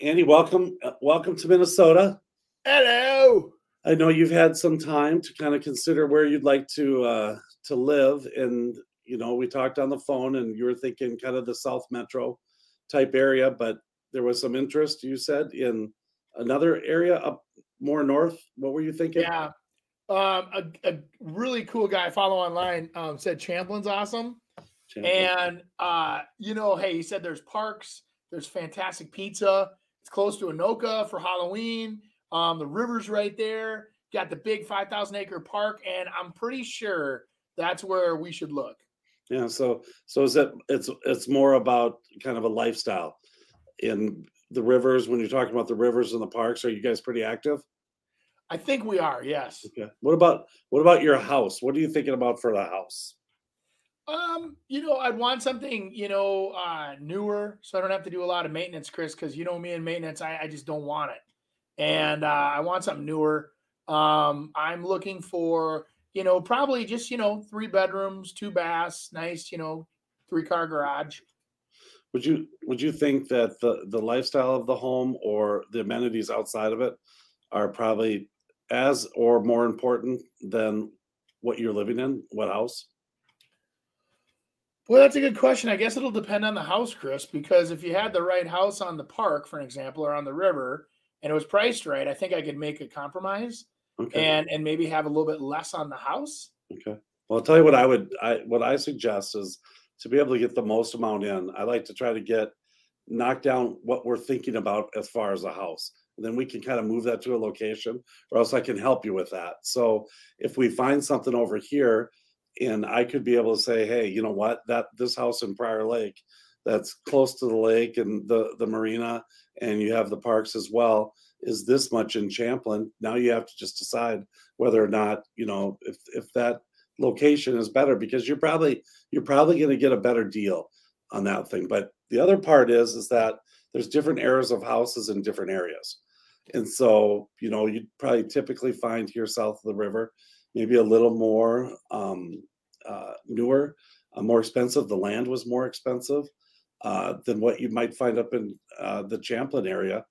Andy, welcome uh, welcome to Minnesota. hello. I know you've had some time to kind of consider where you'd like to uh, to live, and you know we talked on the phone, and you were thinking kind of the South Metro type area, but there was some interest. You said in another area up more north. What were you thinking? Yeah. Um, a, a really cool guy I follow online um, said Champlin's awesome. Champlain. And uh, you know, hey, he said there's parks, there's fantastic pizza. It's close to Anoka for Halloween. Um, the river's right there. Got the big 5,000 acre park, and I'm pretty sure that's where we should look. Yeah, so so is it it's it's more about kind of a lifestyle in the rivers when you're talking about the rivers and the parks, are you guys pretty active? I think we are, yes. Okay. What about what about your house? What are you thinking about for the house? Um, you know, I'd want something, you know, uh newer so I don't have to do a lot of maintenance, Chris, because you know me and maintenance, I, I just don't want it. And uh I want something newer. Um, I'm looking for, you know, probably just, you know, three bedrooms, two baths, nice, you know, three car garage. Would you would you think that the the lifestyle of the home or the amenities outside of it are probably as or more important than what you're living in? What house? Well, that's a good question. I guess it'll depend on the house, Chris, because if you had the right house on the park, for example, or on the river, and it was priced right, I think I could make a compromise Okay. and and maybe have a little bit less on the house. Okay. Well, I'll tell you what I would I what I suggest is to be able to get the most amount in. I like to try to get knock down what we're thinking about as far as a house. Then we can kind of move that to a location, or else I can help you with that. So if we find something over here, and I could be able to say, hey, you know what, that this house in Prior Lake, that's close to the lake and the the marina, and you have the parks as well, is this much in Champlin. Now you have to just decide whether or not you know if if that location is better because you're probably you're probably going to get a better deal on that thing but the other part is is that there's different areas of houses in different areas and so you know you'd probably typically find here south of the river maybe a little more um, uh, newer uh, more expensive the land was more expensive uh, than what you might find up in uh, the champlin area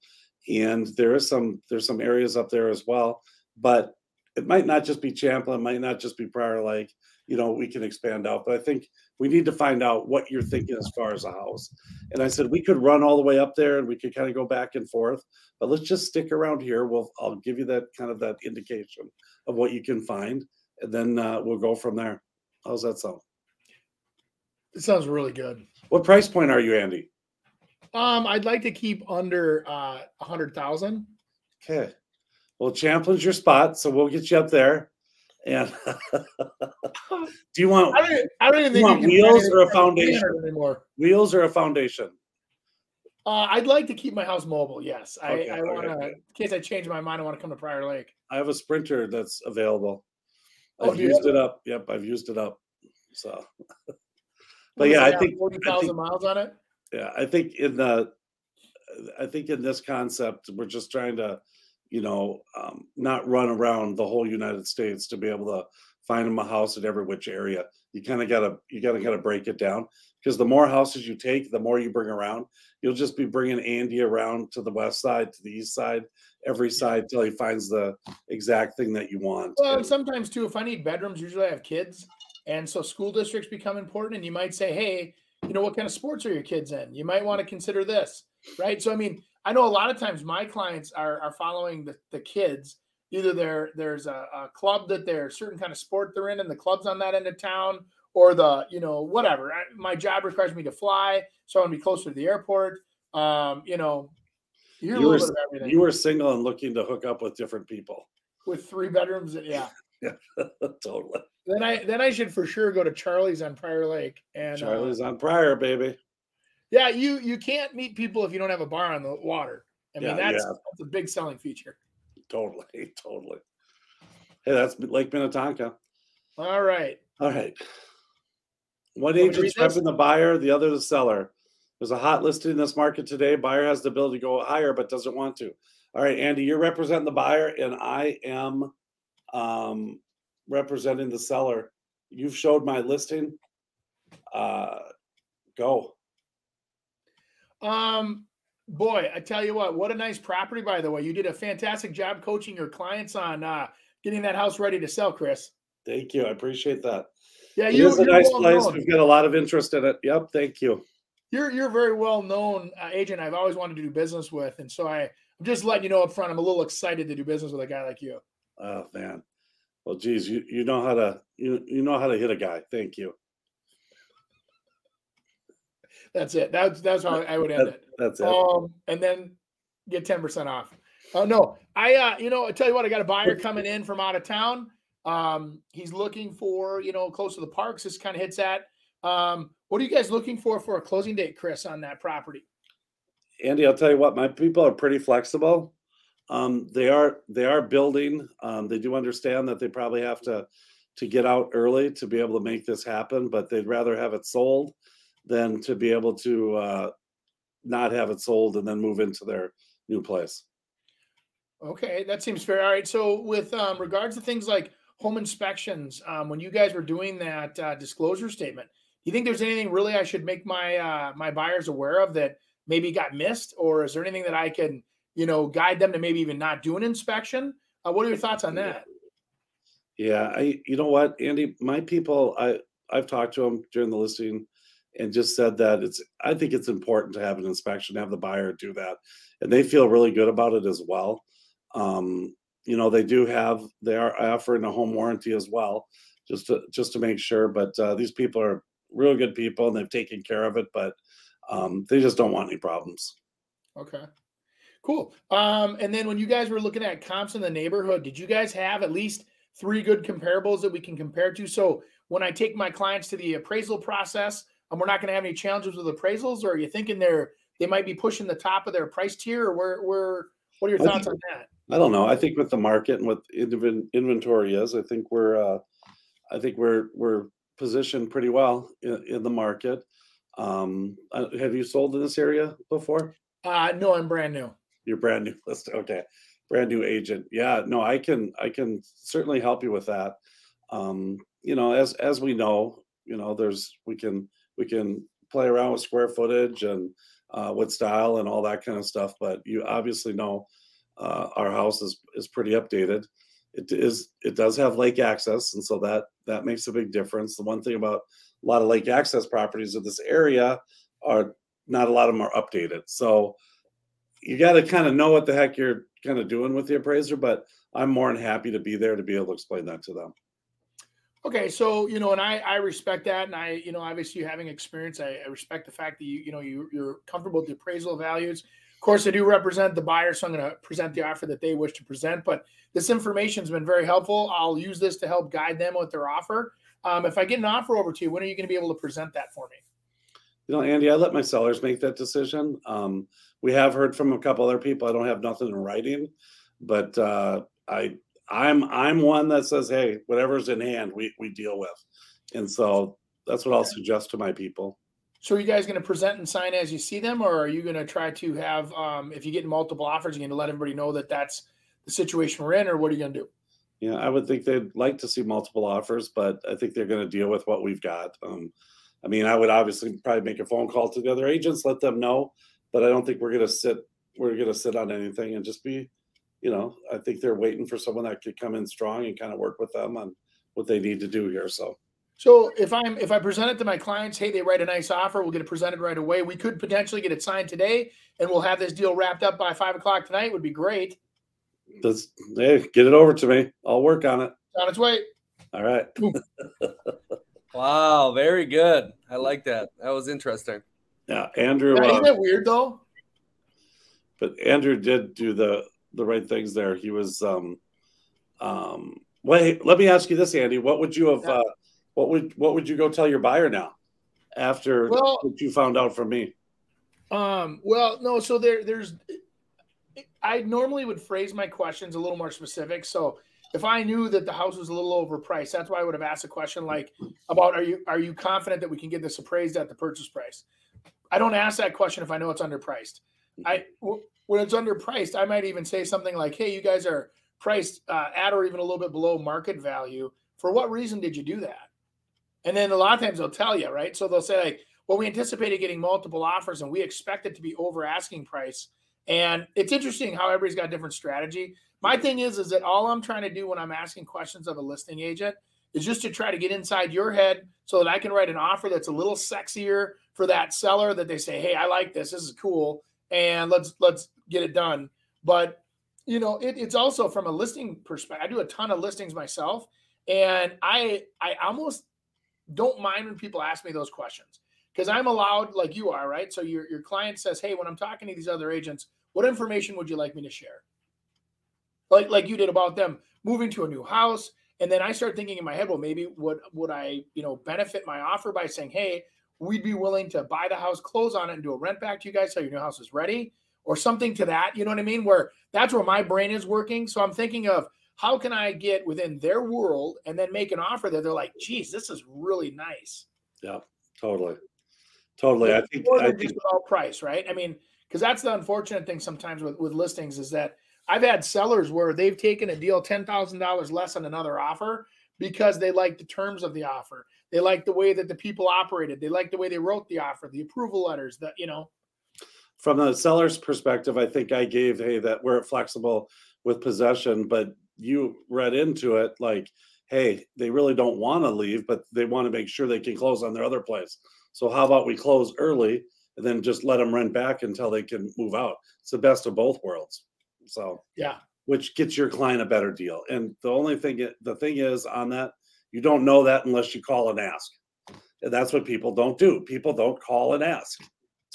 and there is some there's some areas up there as well but it might not just be Champlin, might not just be Prior Lake. You know, we can expand out, but I think we need to find out what you're thinking as far as a house. And I said we could run all the way up there and we could kind of go back and forth, but let's just stick around here. We'll I'll give you that kind of that indication of what you can find, and then uh, we'll go from there. How's that sound? It sounds really good. What price point are you, Andy? Um, I'd like to keep under uh a hundred thousand. Okay. Well, Champlin's your spot, so we'll get you up there. And <laughs> do you want I don't, I don't even think want you can wheels or a foundation? anymore. wheels or a foundation? Uh, I'd like to keep my house mobile. Yes, I, Okay, I okay, want to. good. In case I change my mind, I want to come to Prior Lake. I have a sprinter that's available. Oh, I've used it up. Yep, I've used it up. So, <laughs> but yeah, I think forty I miles on it. yeah, I think in the I think in this concept, we're just trying to, you know, um, not run around the whole United States to be able to find them a house in every which area. You kind of gotta you gotta kind of break it down because the more houses you take, the more you bring around. You'll just be bringing Andy around to the west side, to the east side, every side till he finds the exact thing that you want. Well, and And- sometimes too, if I need bedrooms, usually I have kids, and so school districts become important. And you might say, hey, you know, what kind of sports are your kids in? You might want to consider this, right? So, I mean, I know a lot of times my clients are are following the, the kids. Either there there's a, a club that they're a certain kind of sport they're in, and the club's on that end of town, or the you know whatever. I, my job requires me to fly, so I want to be closer to the airport. Um, you know, you were bit of everything. you were single and looking to hook up with different people. with three bedrooms, yeah. <laughs> yeah, <laughs> totally. Then I then I should for sure go to Charlie's on Prior Lake and uh, Charlie's on Prior, baby. Yeah, you you can't meet people if you don't have a bar on the water. I mean Yeah, that's yeah. that's a big selling feature. Totally, <laughs> totally. Hey, that's Lake Minnetonka. All right. All right. One Want me to agent's repping the buyer, the other the seller. There's a hot listing in this market today. Buyer has the ability to go higher, but doesn't want to. All right, Andy, you're representing the buyer, and I am um, representing the seller. You've showed my listing. Uh, go. Um boy, I tell you what, what a nice property by the way. You did a fantastic job coaching your clients on uh getting that house ready to sell, Chris. Thank you. I appreciate that. Yeah, It you, is a nice well place. known. We've got a lot of interest in it. Yep. Thank you. You're you're a very well known uh, agent. I've always wanted to do business with, and so I I'm just letting you know up front. I'm a little excited to do business with a guy like you. Oh man. Well, geez, you, you know how to you you know how to hit a guy. Thank you. That's it. That's that's how I would end That- it. that's it. Um, and then get ten percent off. Oh no, I uh, you know, I tell you what, I got a buyer coming in from out of town. Um, he's looking for you know close to the parks. This kind of hits that. Um, what are you guys looking for for a closing date, Chris, on that property? Andy, I'll tell you what, my people are pretty flexible. Um, they are they are building. Um, they do understand that they probably have to to get out early to be able to make this happen, but they'd rather have it sold than to be able to uh, not have it sold and then move into their new place. Okay, that seems fair. All right. So, with um, regards to things like home inspections, um, when you guys were doing that uh, disclosure statement, do you think there's anything really I should make my uh, my buyers aware of that maybe got missed, or is there anything that I can, you know, guide them to maybe even not do an inspection? Uh, what are your thoughts on that? Yeah, I you know what, Andy, my people, I I've talked to them during the listing and just said that it's I think it's important to have an inspection, have the buyer do that. And they feel really good about it as well. Um, you know, they do have they are offering a home warranty as well, just to just to make sure. But uh, these people are real good people and they've taken care of it, but um, they just don't want any problems. Okay. Cool. Um, and then when you guys were looking at comps in the neighborhood, did you guys have at least three good comparables that we can compare to? So when I take my clients to the appraisal process, and we're not going to have any challenges with appraisals, or are you thinking they're they might be pushing the top of their price tier, or where where what are your I thoughts think- on that? I don't know. I think with the market and what inventory is, I think we're, uh, I think we're we're positioned pretty well in, in the market. Um, uh, have you sold in this area before? Uh, no, I'm brand new. You're brand new <laughs> list. Okay, brand new agent. Yeah, no, I can I can certainly help you with that. Um, you know, as as we know, you know, there's we can we can play around with square footage and uh, with style and all that kind of stuff. But you obviously know uh, our house is is pretty updated. It is it does have lake access, and so that that makes a big difference. The one thing about a lot of lake access properties in this area are not a lot of them are updated. So you got to kind of know what the heck you're kind of doing with the appraiser. But I'm more than happy to be there to be able to explain that to them. Okay, so you know, and I I respect that, and I you know obviously having experience, I, I respect the fact that you you know you you're comfortable with the appraisal values. Of course, I do represent the buyer, so I'm going to present the offer that they wish to present. But this information has been very helpful. I'll use this to help guide them with their offer. Um, if I get an offer over to you, when are you going to be able to present that for me? You know, Andy, I let my sellers make that decision. Um, we have heard from a couple other people. I don't have nothing in writing, but uh, I I'm I'm one that says, hey, whatever's in hand, we we deal with, and so that's what I'll suggest to my people. So are you guys going to present and sign as you see them, or are you going to try to have, um, if you get multiple offers, you're going to let everybody know that that's the situation we're in, or what are you going to do? Yeah, I would think they'd like to see multiple offers, but I think they're going to deal with what we've got. Um, I mean, I would obviously probably make a phone call to the other agents, let them know, but I don't think we're going to sit. We're going to sit on anything and just be, you know, I think they're waiting for someone that could come in strong and kind of work with them on what they need to do here. So So if I'm if I present it to my clients, hey, they write a nice offer, we'll get it presented right away. We could potentially get it signed today, and we'll have this deal wrapped up by five o'clock tonight. Would be great. That's hey, get it over to me. I'll work on it. On its way. All right. <laughs> Wow, very good. I like that. That was interesting. Yeah, Andrew. Now, Uh, isn't that weird though? but Andrew did do the the right things there. He was um um wait, let me ask you this, Andy. What would you have uh what would what would you go tell your buyer now after Well- what you found out from me? Um, well, no, so there there's I normally would phrase my questions a little more specific. So if I knew that the house was a little overpriced, that's why I would have asked a question like about are you are you confident that we can get this appraised at the purchase price? I don't ask that question if I know it's underpriced. I when it's underpriced, I might even say something like, "Hey, you guys are priced uh, at or even a little bit below market value. For what reason did you do that?" And then a lot of times they'll tell you, right? So they'll say like, "Well, we anticipated getting multiple offers, and we expect it to be over asking price." And it's interesting how everybody's got different strategy. My thing is, is that all I'm trying to do when I'm asking questions of a listing agent is just to try to get inside your head so that I can write an offer that's a little sexier for that seller that they say, "Hey, I like this. This is cool." and let's let's get it done. But you know, it, it's also from a listing perspective. I do a ton of listings myself, and I I almost don't mind when people ask me those questions because I'm allowed, like you are, right? So your your client says, "Hey, when I'm talking to these other agents, what information would you like me to share?" Like like you did about them moving to a new house, and then I start thinking in my head, well, maybe would would I you know benefit my offer by saying, "Hey, we'd be willing to buy the house, close on it, and do a rent back to you guys so your new house is ready, or something to that. You know what I mean? Where that's where my brain is working. So I'm thinking of how can I get within their world and then make an offer that they're like, geez, this is really nice. Yeah, totally. Totally. I think More I think just about price, right? I mean, because that's the unfortunate thing sometimes with, with listings is that I've had sellers where they've taken a deal ten thousand dollars less than another offer because they like the terms of the offer. They like the way that the people operated. They like the way they wrote the offer, the approval letters, that you know. From the seller's perspective, I think I gave, hey, that we're flexible with possession, but you read into it like, hey, they really don't want to leave, but they want to make sure they can close on their other place. So how about we close early and then just let them rent back until they can move out? It's the best of both worlds. So Yeah. which gets your client a better deal. And the only thing, the thing is on that, you don't know that unless you call and ask. And that's what people don't do. People don't call and ask.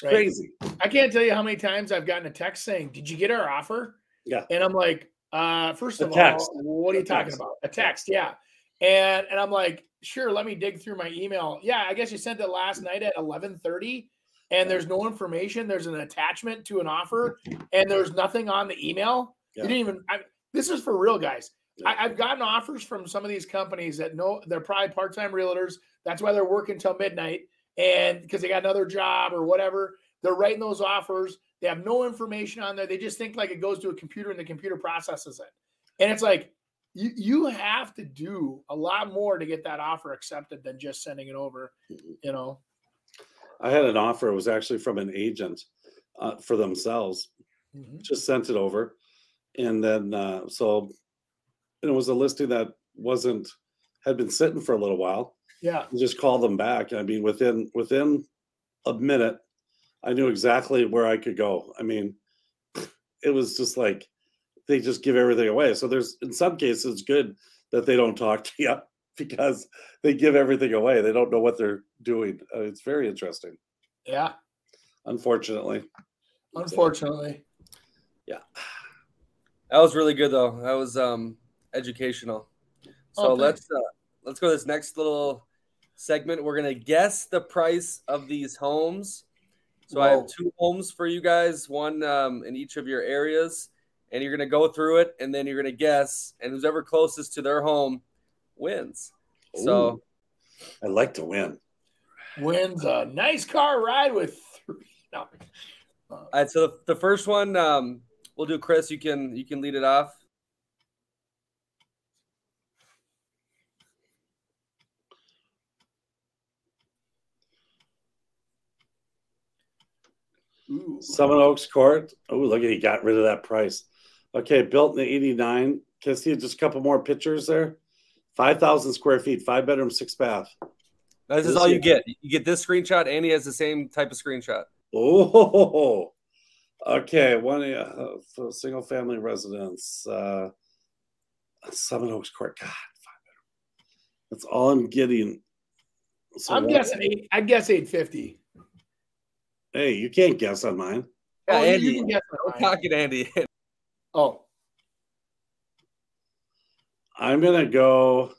It's Right. crazy. I can't tell you how many times I've gotten a text saying, "Did you get our offer?" Yeah. And I'm like, uh, first A of all, what are A you talking text. about? A text, yeah. And and I'm like, sure, let me dig through my email. Yeah, I guess you sent it last night at 11:30, and there's no information. There's an attachment to an offer, and there's nothing on the email. Yeah. You didn't even. I, this is for real, guys. I, I've gotten offers from some of these companies that know they're probably part-time realtors. That's why they're working till midnight, and because they got another job or whatever, they're writing those offers. They have no information on there. They just think like it goes to a computer and the computer processes it. And it's like you you have to do a lot more to get that offer accepted than just sending it over. You know. I had an offer. It was actually from an agent uh, for themselves. Just sent it over, and then uh, so and it was a listing that wasn't had been sitting for a little while. Yeah. I just call them back. I mean, within within a minute, I knew exactly where I could go. I mean, <laughs> it was just like they just give everything away. So there's in some cases it's good that they don't talk <laughs> to you because they give everything away. They don't know what they're doing. Uh, it's very interesting. Yeah, Unfortunately, unfortunately. yeah. That was really good though. That was um educational. So Oh, let's uh, let's go to this next little segment. We're gonna guess the price of these homes. So I have two homes for you guys, one um, in each of your areas, and you're gonna go through it, and then you're gonna guess, and who's ever closest to their home wins. So Ooh. I like to win. Wins a nice car ride with three. No. All right, so the, the first one um, we'll do. Chris, you can you can lead it off. Ooh. Summit Oaks Court. Oh, look at he got rid of that price. Okay, built in the 89. Can I see just a couple more pictures there? 5,000 square feet, five bedroom, six bath. This is all you is- get. You get this screenshot. and he has the same type of screenshot. Oh, <laughs> okay. One uh, single family residence. Uh, Summit Oaks Court. God, five bedroom. That's all I'm getting. So I'm what- guessing eight. I'd guess eight fifty. Hey, you can't guess on mine. Yeah, oh, you- Andy, you can guess we're on mine. talking Andy. Oh, I'm gonna go.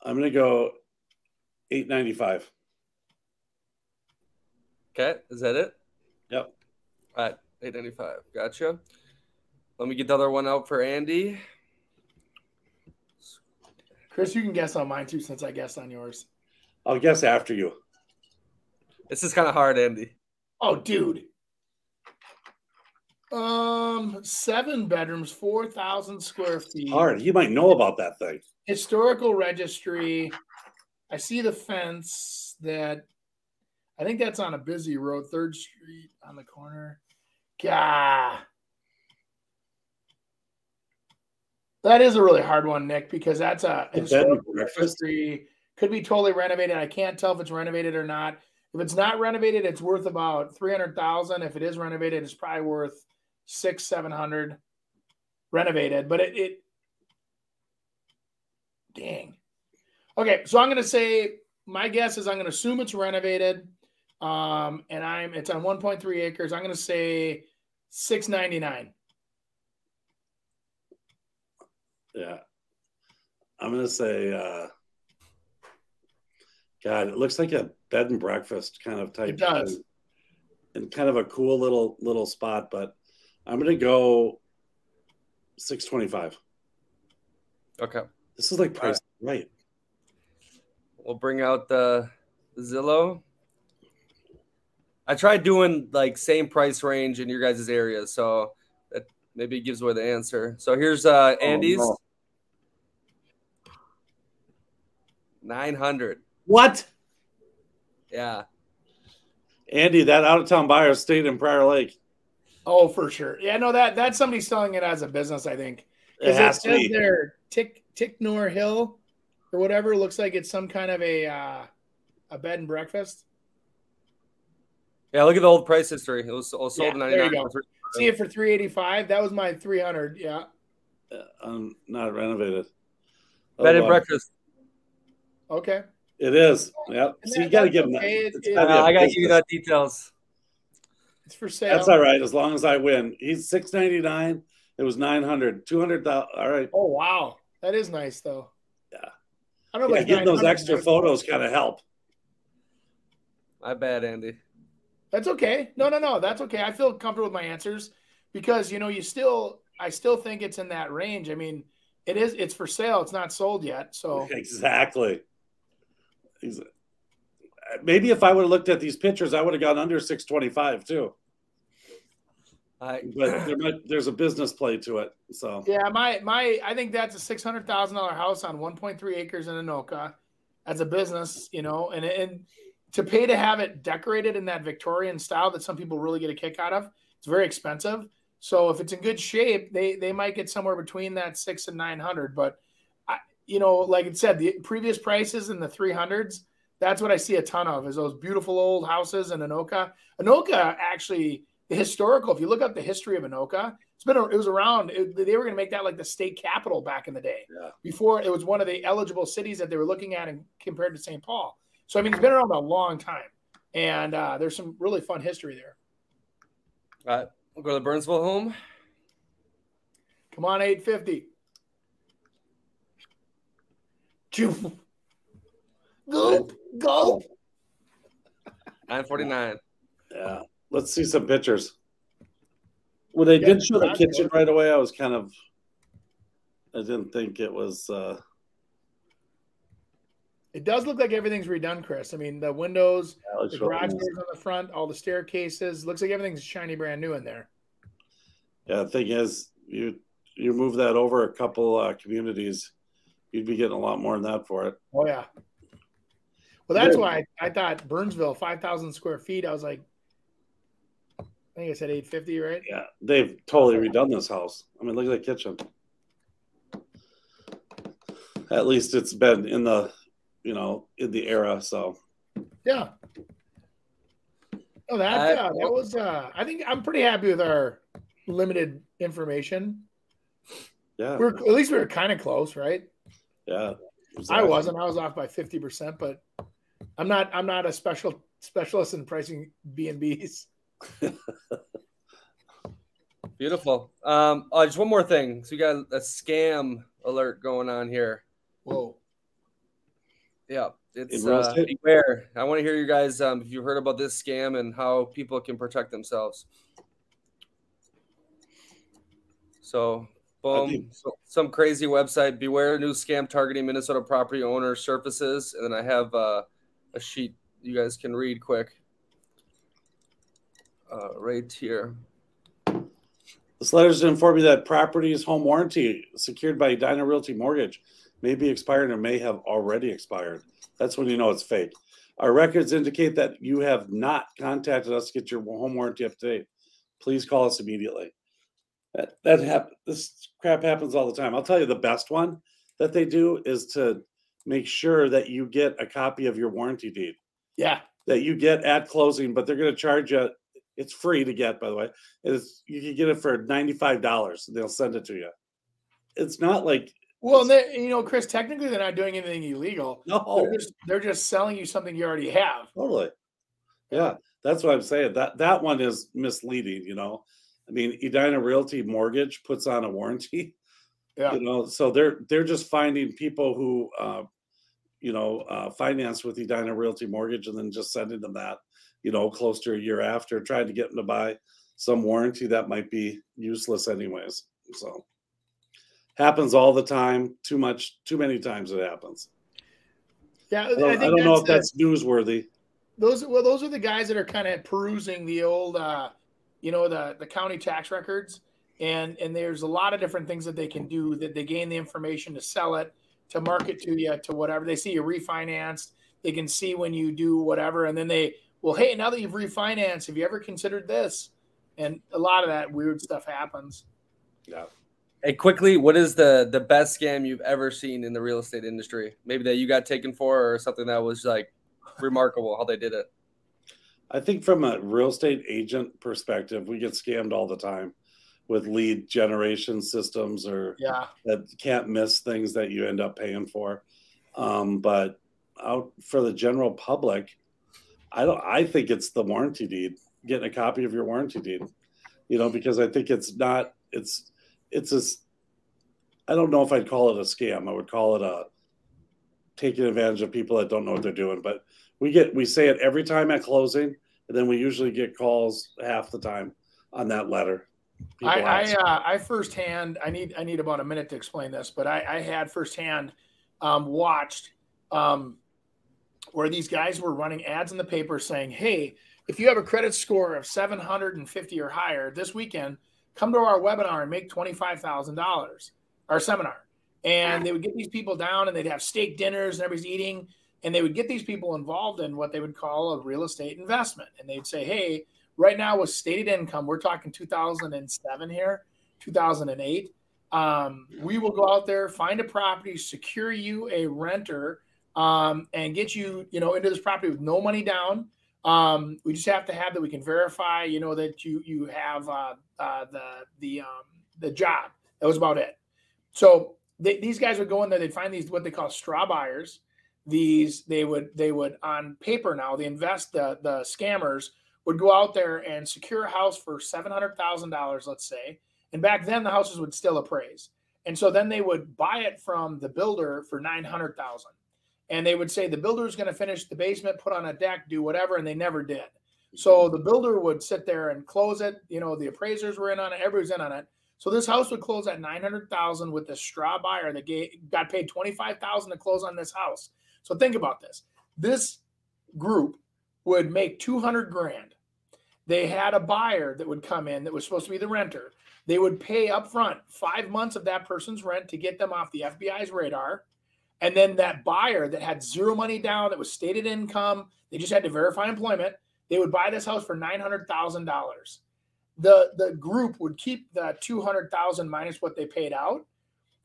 I'm gonna go. Eight ninety five. Okay, is that it? Yep. All right, eight ninety five. Gotcha. Let me get the other one out for Andy. Chris, you can guess on mine too, since I guessed on yours. I'll guess after you. This is kind of hard, Andy. Oh, dude. Um, seven bedrooms, four thousand square feet. Hard. You might know about that thing. Historical registry. I see the fence that I think that's on a busy road, Third Street on the corner. Gah. That is a really hard one, Nick, because that's a historical registry. Could be totally renovated. I can't tell if it's renovated or not. If it's not renovated, it's worth about three hundred thousand. If it is renovated, it's probably worth six, seven hundred. Renovated, but it, it dang. Okay, so I'm gonna say my guess is I'm gonna assume it's renovated. Um, and I'm it's on 1.3 acres. I'm gonna say 699. Yeah. I'm gonna say uh God, it looks like a bed and breakfast kind of type It does. thing. and kind of a cool little little spot, but I'm gonna go six twenty five. Okay, This is like price right. we'll bring out the Zillow. I tried doing like same price range in your guys' area, so that maybe gives away the answer. So here's uh Andy's no. nine hundred. What? Yeah, Andy, that out of town buyer stayed in Prior Lake. Oh, for sure. Yeah, no, that that's somebody selling it as a business, I think. It Because has it to says be. there Tick Ticknor Hill or whatever. Looks like it's some kind of a uh, a bed and breakfast. yeah. Look at the old price history. It was, it was sold Yeah, in there ninety you nine. go. See it for 385. That was my 300. Yeah. Uh, I'm not renovated. Bed and Oh, breakfast. Okay. It is. Yep. And So you got to give them that. okay. It- it- gotta Uh, a I gotta give you that details. It's for sale. That's all right, as long as I win. He's six ninety nine. It was 900. 200,000. All right. Oh wow, that is nice though. Yeah. I don't know. Yeah, about getting those extra photos kind of help. My bad, Andy. That's okay. No, no, no. That's okay. I feel comfortable with my answers because you know you still. I still think it's in that range. I mean, it is. It's for sale. It's not sold yet. So <laughs> Exactly. He's- Maybe if I would have looked at these pictures, I would have gone under 625 too. I, But there might, there's a business play to it. So yeah, my my. I think that's a six hundred thousand dollar house on one point three acres in Anoka, as a business. You know, and and to pay to have it decorated in that Victorian style that some people really get a kick out of, it's very expensive. So if it's in good shape, they they might get somewhere between that six and nine hundred. But I, you know, like it said, the previous prices in the three hundreds. That's what I see a ton of is those beautiful old houses in Anoka. Anoka actually the historical. If you look up the history of Anoka, it's been it was around. It, they were going to make that like the state capital back in the day. Yeah. Before it was one of the eligible cities that they were looking at and compared to St. Paul. So I mean, it's been around a long time, and uh, there's some really fun history there. All right, we'll go to the Burnsville home. Come on, 850. Choo. Go, go. 949. Yeah. Let's see some pictures. When they did show the kitchen right away, I was kind of I didn't think it was uh It does look like everything's redone, Chris. I mean, the windows, yeah, the garage nice. doors on the front, all the staircases. Looks like everything's shiny brand new in there. Yeah, the thing is, you you move that over a couple uh, communities, you'd be getting a lot more than that for it. Oh yeah. Well, that's why I, I thought Burnsville, five thousand square feet. I was like, I think I said eight fifty, right? Yeah, they've totally redone this house. I mean, look at the kitchen. At least it's been in the, you know, in the era. So Yeah. Oh, that I- uh, that was. Uh, I think I'm pretty happy with our limited information. yeah, We're at least we were kind of close, right? Yeah. I wasn't. I was off by fifty percent, but I'm not. I'm not a special specialist in pricing B and B's. <laughs> Beautiful. Um, oh, just one more thing. So you got a scam alert going on here. Whoa. Yeah, it's In uh, beware. I want to hear you guys um, if you've heard about this scam and how people can protect themselves. So, boom, so, some crazy website. Beware new scam targeting Minnesota property owners surfaces, and then I have uh, a sheet you guys can read quick. Uh, right here. This letter is to inform you that property's home warranty secured by Edina Realty Mortgage may be expired or may have already expired. That's when you know it's fake. Our records indicate that you have not contacted us to get your home warranty up to date. Please call us immediately. That that hap- This crap happens all the time. I'll tell you the best one that they do is to make sure that you get a copy of your warranty deed Yeah. that you get at closing, but they're going to charge you. It's free to get, by the way. It's you can get it for ninety five dollars. They'll send it to you. It's not like Well, they, you know, Chris, technically they're not doing anything illegal. no, They're just they're just selling you something you already have. totally. Yeah, that's what I'm saying. That that one is misleading. You know, I mean, Edina Realty Mortgage puts on a warranty. <laughs> Yeah. You know, so they're they're just finding people who, uh, you know, uh, finance with Edina Realty Mortgage, and then just sending them that. You know, close to a year after, trying to get them to buy some warranty that might be useless anyways. So happens all the time. Too much, too many times it happens. Yeah, I don't, I don't know if the- that's newsworthy. those well those are the guys that are kind of perusing the old uh you know the the county tax records and and there's a lot of different things that they can do that they gain the information to sell it to market to you to whatever they see you refinanced they can see when you do whatever and then they well hey now that you've refinanced have you ever considered this and a lot of that weird stuff happens Yeah. Hey, quickly, what is the the best scam you've ever seen in the real estate industry? Maybe that you got taken for, or something that was like remarkable how they did it. I think from a real estate agent perspective, we get scammed all the time with lead generation systems or yeah that can't miss things that you end up paying for. Um, but out for the general public, I don't. I think it's the warranty deed, getting a copy of your warranty deed. You know, because I think it's not. It's it's a. I don't know if I'd call it a scam. I would call it a taking advantage of people that don't know what they're doing. But we get we say it every time at closing, and then we usually get calls half the time on that letter. People I, I, uh, I firsthand, I need, I need about a minute to explain this, but I, I had firsthand um, watched um, where these guys were running ads in the paper saying, "Hey, if you have a credit score of 750 or higher this weekend, come to our webinar and make twenty-five thousand dollars, our seminar." And they would get these people down, and they'd have steak dinners, and everybody's eating, and they would get these people involved in what they would call a real estate investment, and they'd say, "Hey." right now with stated income, we're talking 2007 here, 2008. Um, we will go out there, find a property, secure you a renter, um, and get you, you know, into this property with no money down. Um, we just have to have that we can verify, you know, that you you have uh, uh, the the um, the job. That was about it. So they, these guys would go in there. They'd find these what they call straw buyers. These they would they would on paper now. They invest the the scammers would go out there and secure a house for seven hundred thousand dollars, let's say. And back then the houses would still appraise. And so then they would buy it from the builder for 900,000. And they would say the builder is going to finish the basement, put on a deck, do whatever, and they never did. So mm-hmm. the builder would sit there and close it. You know, the appraisers were in on it, everybody's in on it. So this house would close at 900,000 with the straw buyer that got paid 25,000 to close on this house. So think about this. This group would make 200 grand. They had a buyer that would come in that was supposed to be the renter. They would pay up front five months of that person's rent to get them off the FBI's radar. And then that buyer that had zero money down, that was stated income, they just had to verify employment, they would buy this house for $900,000. The, the group would keep the 200,000 minus what they paid out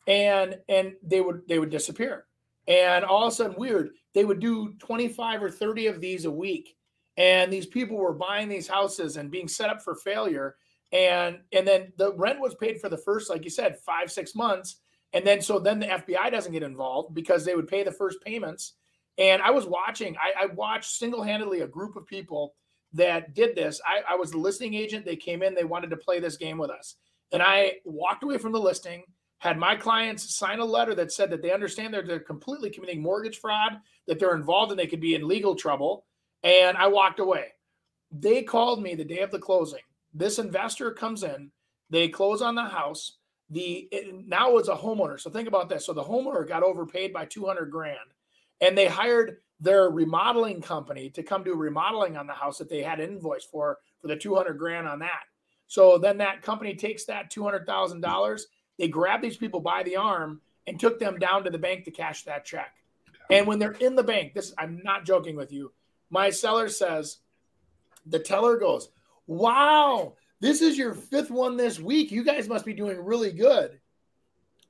and and they would they would disappear. And all of a sudden weird, they would do 25 or 30 of these a week. And these people were buying these houses and being set up for failure. And and then the rent was paid for the first like you said five six months. And then so then the fbi doesn't get involved because they would pay the first payments. And i was watching i, I watched single-handedly a group of people that did this. I, I was the listing agent. They came in they wanted to play this game with us. And i walked away from the listing had my clients sign a letter that said that they understand that they're completely committing mortgage fraud that they're involved and they could be in legal trouble and i walked away they called me the day of the closing this investor comes in, they close on the house. The it, now it's a homeowner. So think about this. So the homeowner got overpaid by 200 grand, and they hired their remodeling company to come do remodeling on the house that they had invoice for for the 200 grand on that. So then that company takes that $200,000, they grabbed these people by the arm and took them down to the bank to cash that check. And when they're in the bank, this I'm not joking with you. My seller says, the teller goes, Wow, this is your fifth one this week. You guys must be doing really good.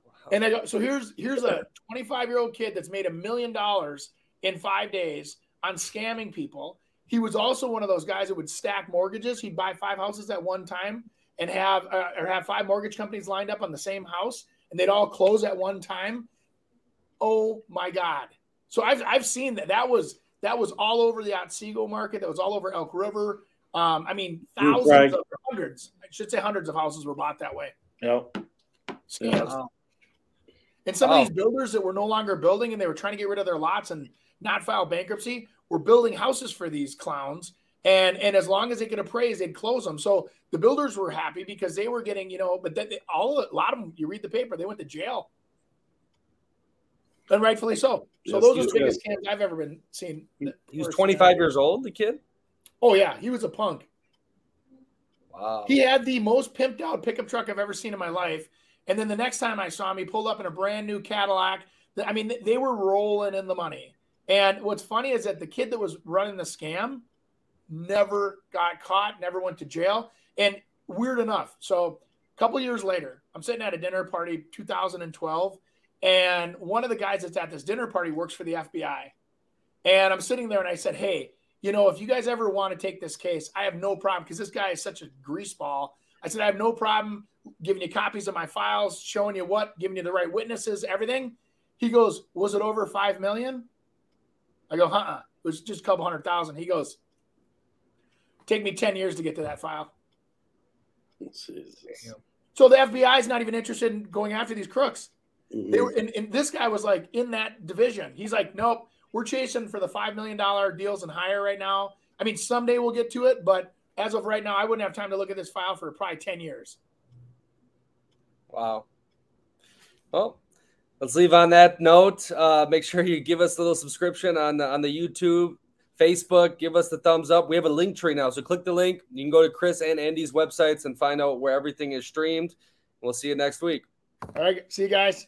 Wow. And I go, so here's here's a 25 year old kid that's made a million dollars in five days on scamming people. He was also one of those guys that would stack mortgages. He'd buy five houses at one time and have uh, or have five mortgage companies lined up on the same house, and they'd all close at one time. Oh my God! So I've I've seen that. That was that was all over the Otsego market. That was all over Elk River. Um, I mean, thousands right. of hundreds, I should say hundreds of houses were bought that way. Yep. Scams. And some of these builders that were no longer building and they were trying to get rid of their lots and not file bankruptcy were building houses for these clowns. And and as long as they could appraise, they'd close them. So the builders were happy because they were getting, you know, but then they, all a lot of them, you read the paper, they went to jail. And rightfully so. So yes, those are the biggest scams I've ever been seen. He was 25 years old, the kid? Oh yeah, he was a punk. Wow. He had the most pimped out pickup truck I've ever seen in my life. And then the next time I saw him, he pulled up in a brand new Cadillac. I mean, they were rolling in the money. And what's funny is that the kid that was running the scam never got caught, never went to jail. And weird enough, so a couple years later, I'm sitting at a dinner party, 2012, and one of the guys that's at this dinner party works for the FBI. And I'm sitting there and I said, Hey, you know, if you guys ever want to take this case, I have no problem because this guy is such a greaseball. I said, I have no problem giving you copies of my files, showing you what, giving you the right witnesses, everything. He goes, Was it over five million? I go, Huh, uh It was just a couple hundred thousand. He goes, Take me 10 years to get to that file. Jesus. So the FBI is not even interested in going after these crooks. Mm-hmm. They were, and, and this guy was like in that division. He's like, Nope, we're chasing for the $5 million deals and higher right now. I mean, someday we'll get to it, but as of right now, I wouldn't have time to look at this file for probably 10 years. Wow. Well, let's leave on that note. Uh, make sure you give us a little subscription on the, on the YouTube, Facebook. Give us the thumbs up. We have a link tree now, so click the link. You can go to Chris and Andy's websites and find out where everything is streamed. We'll see you next week. All right. See you guys.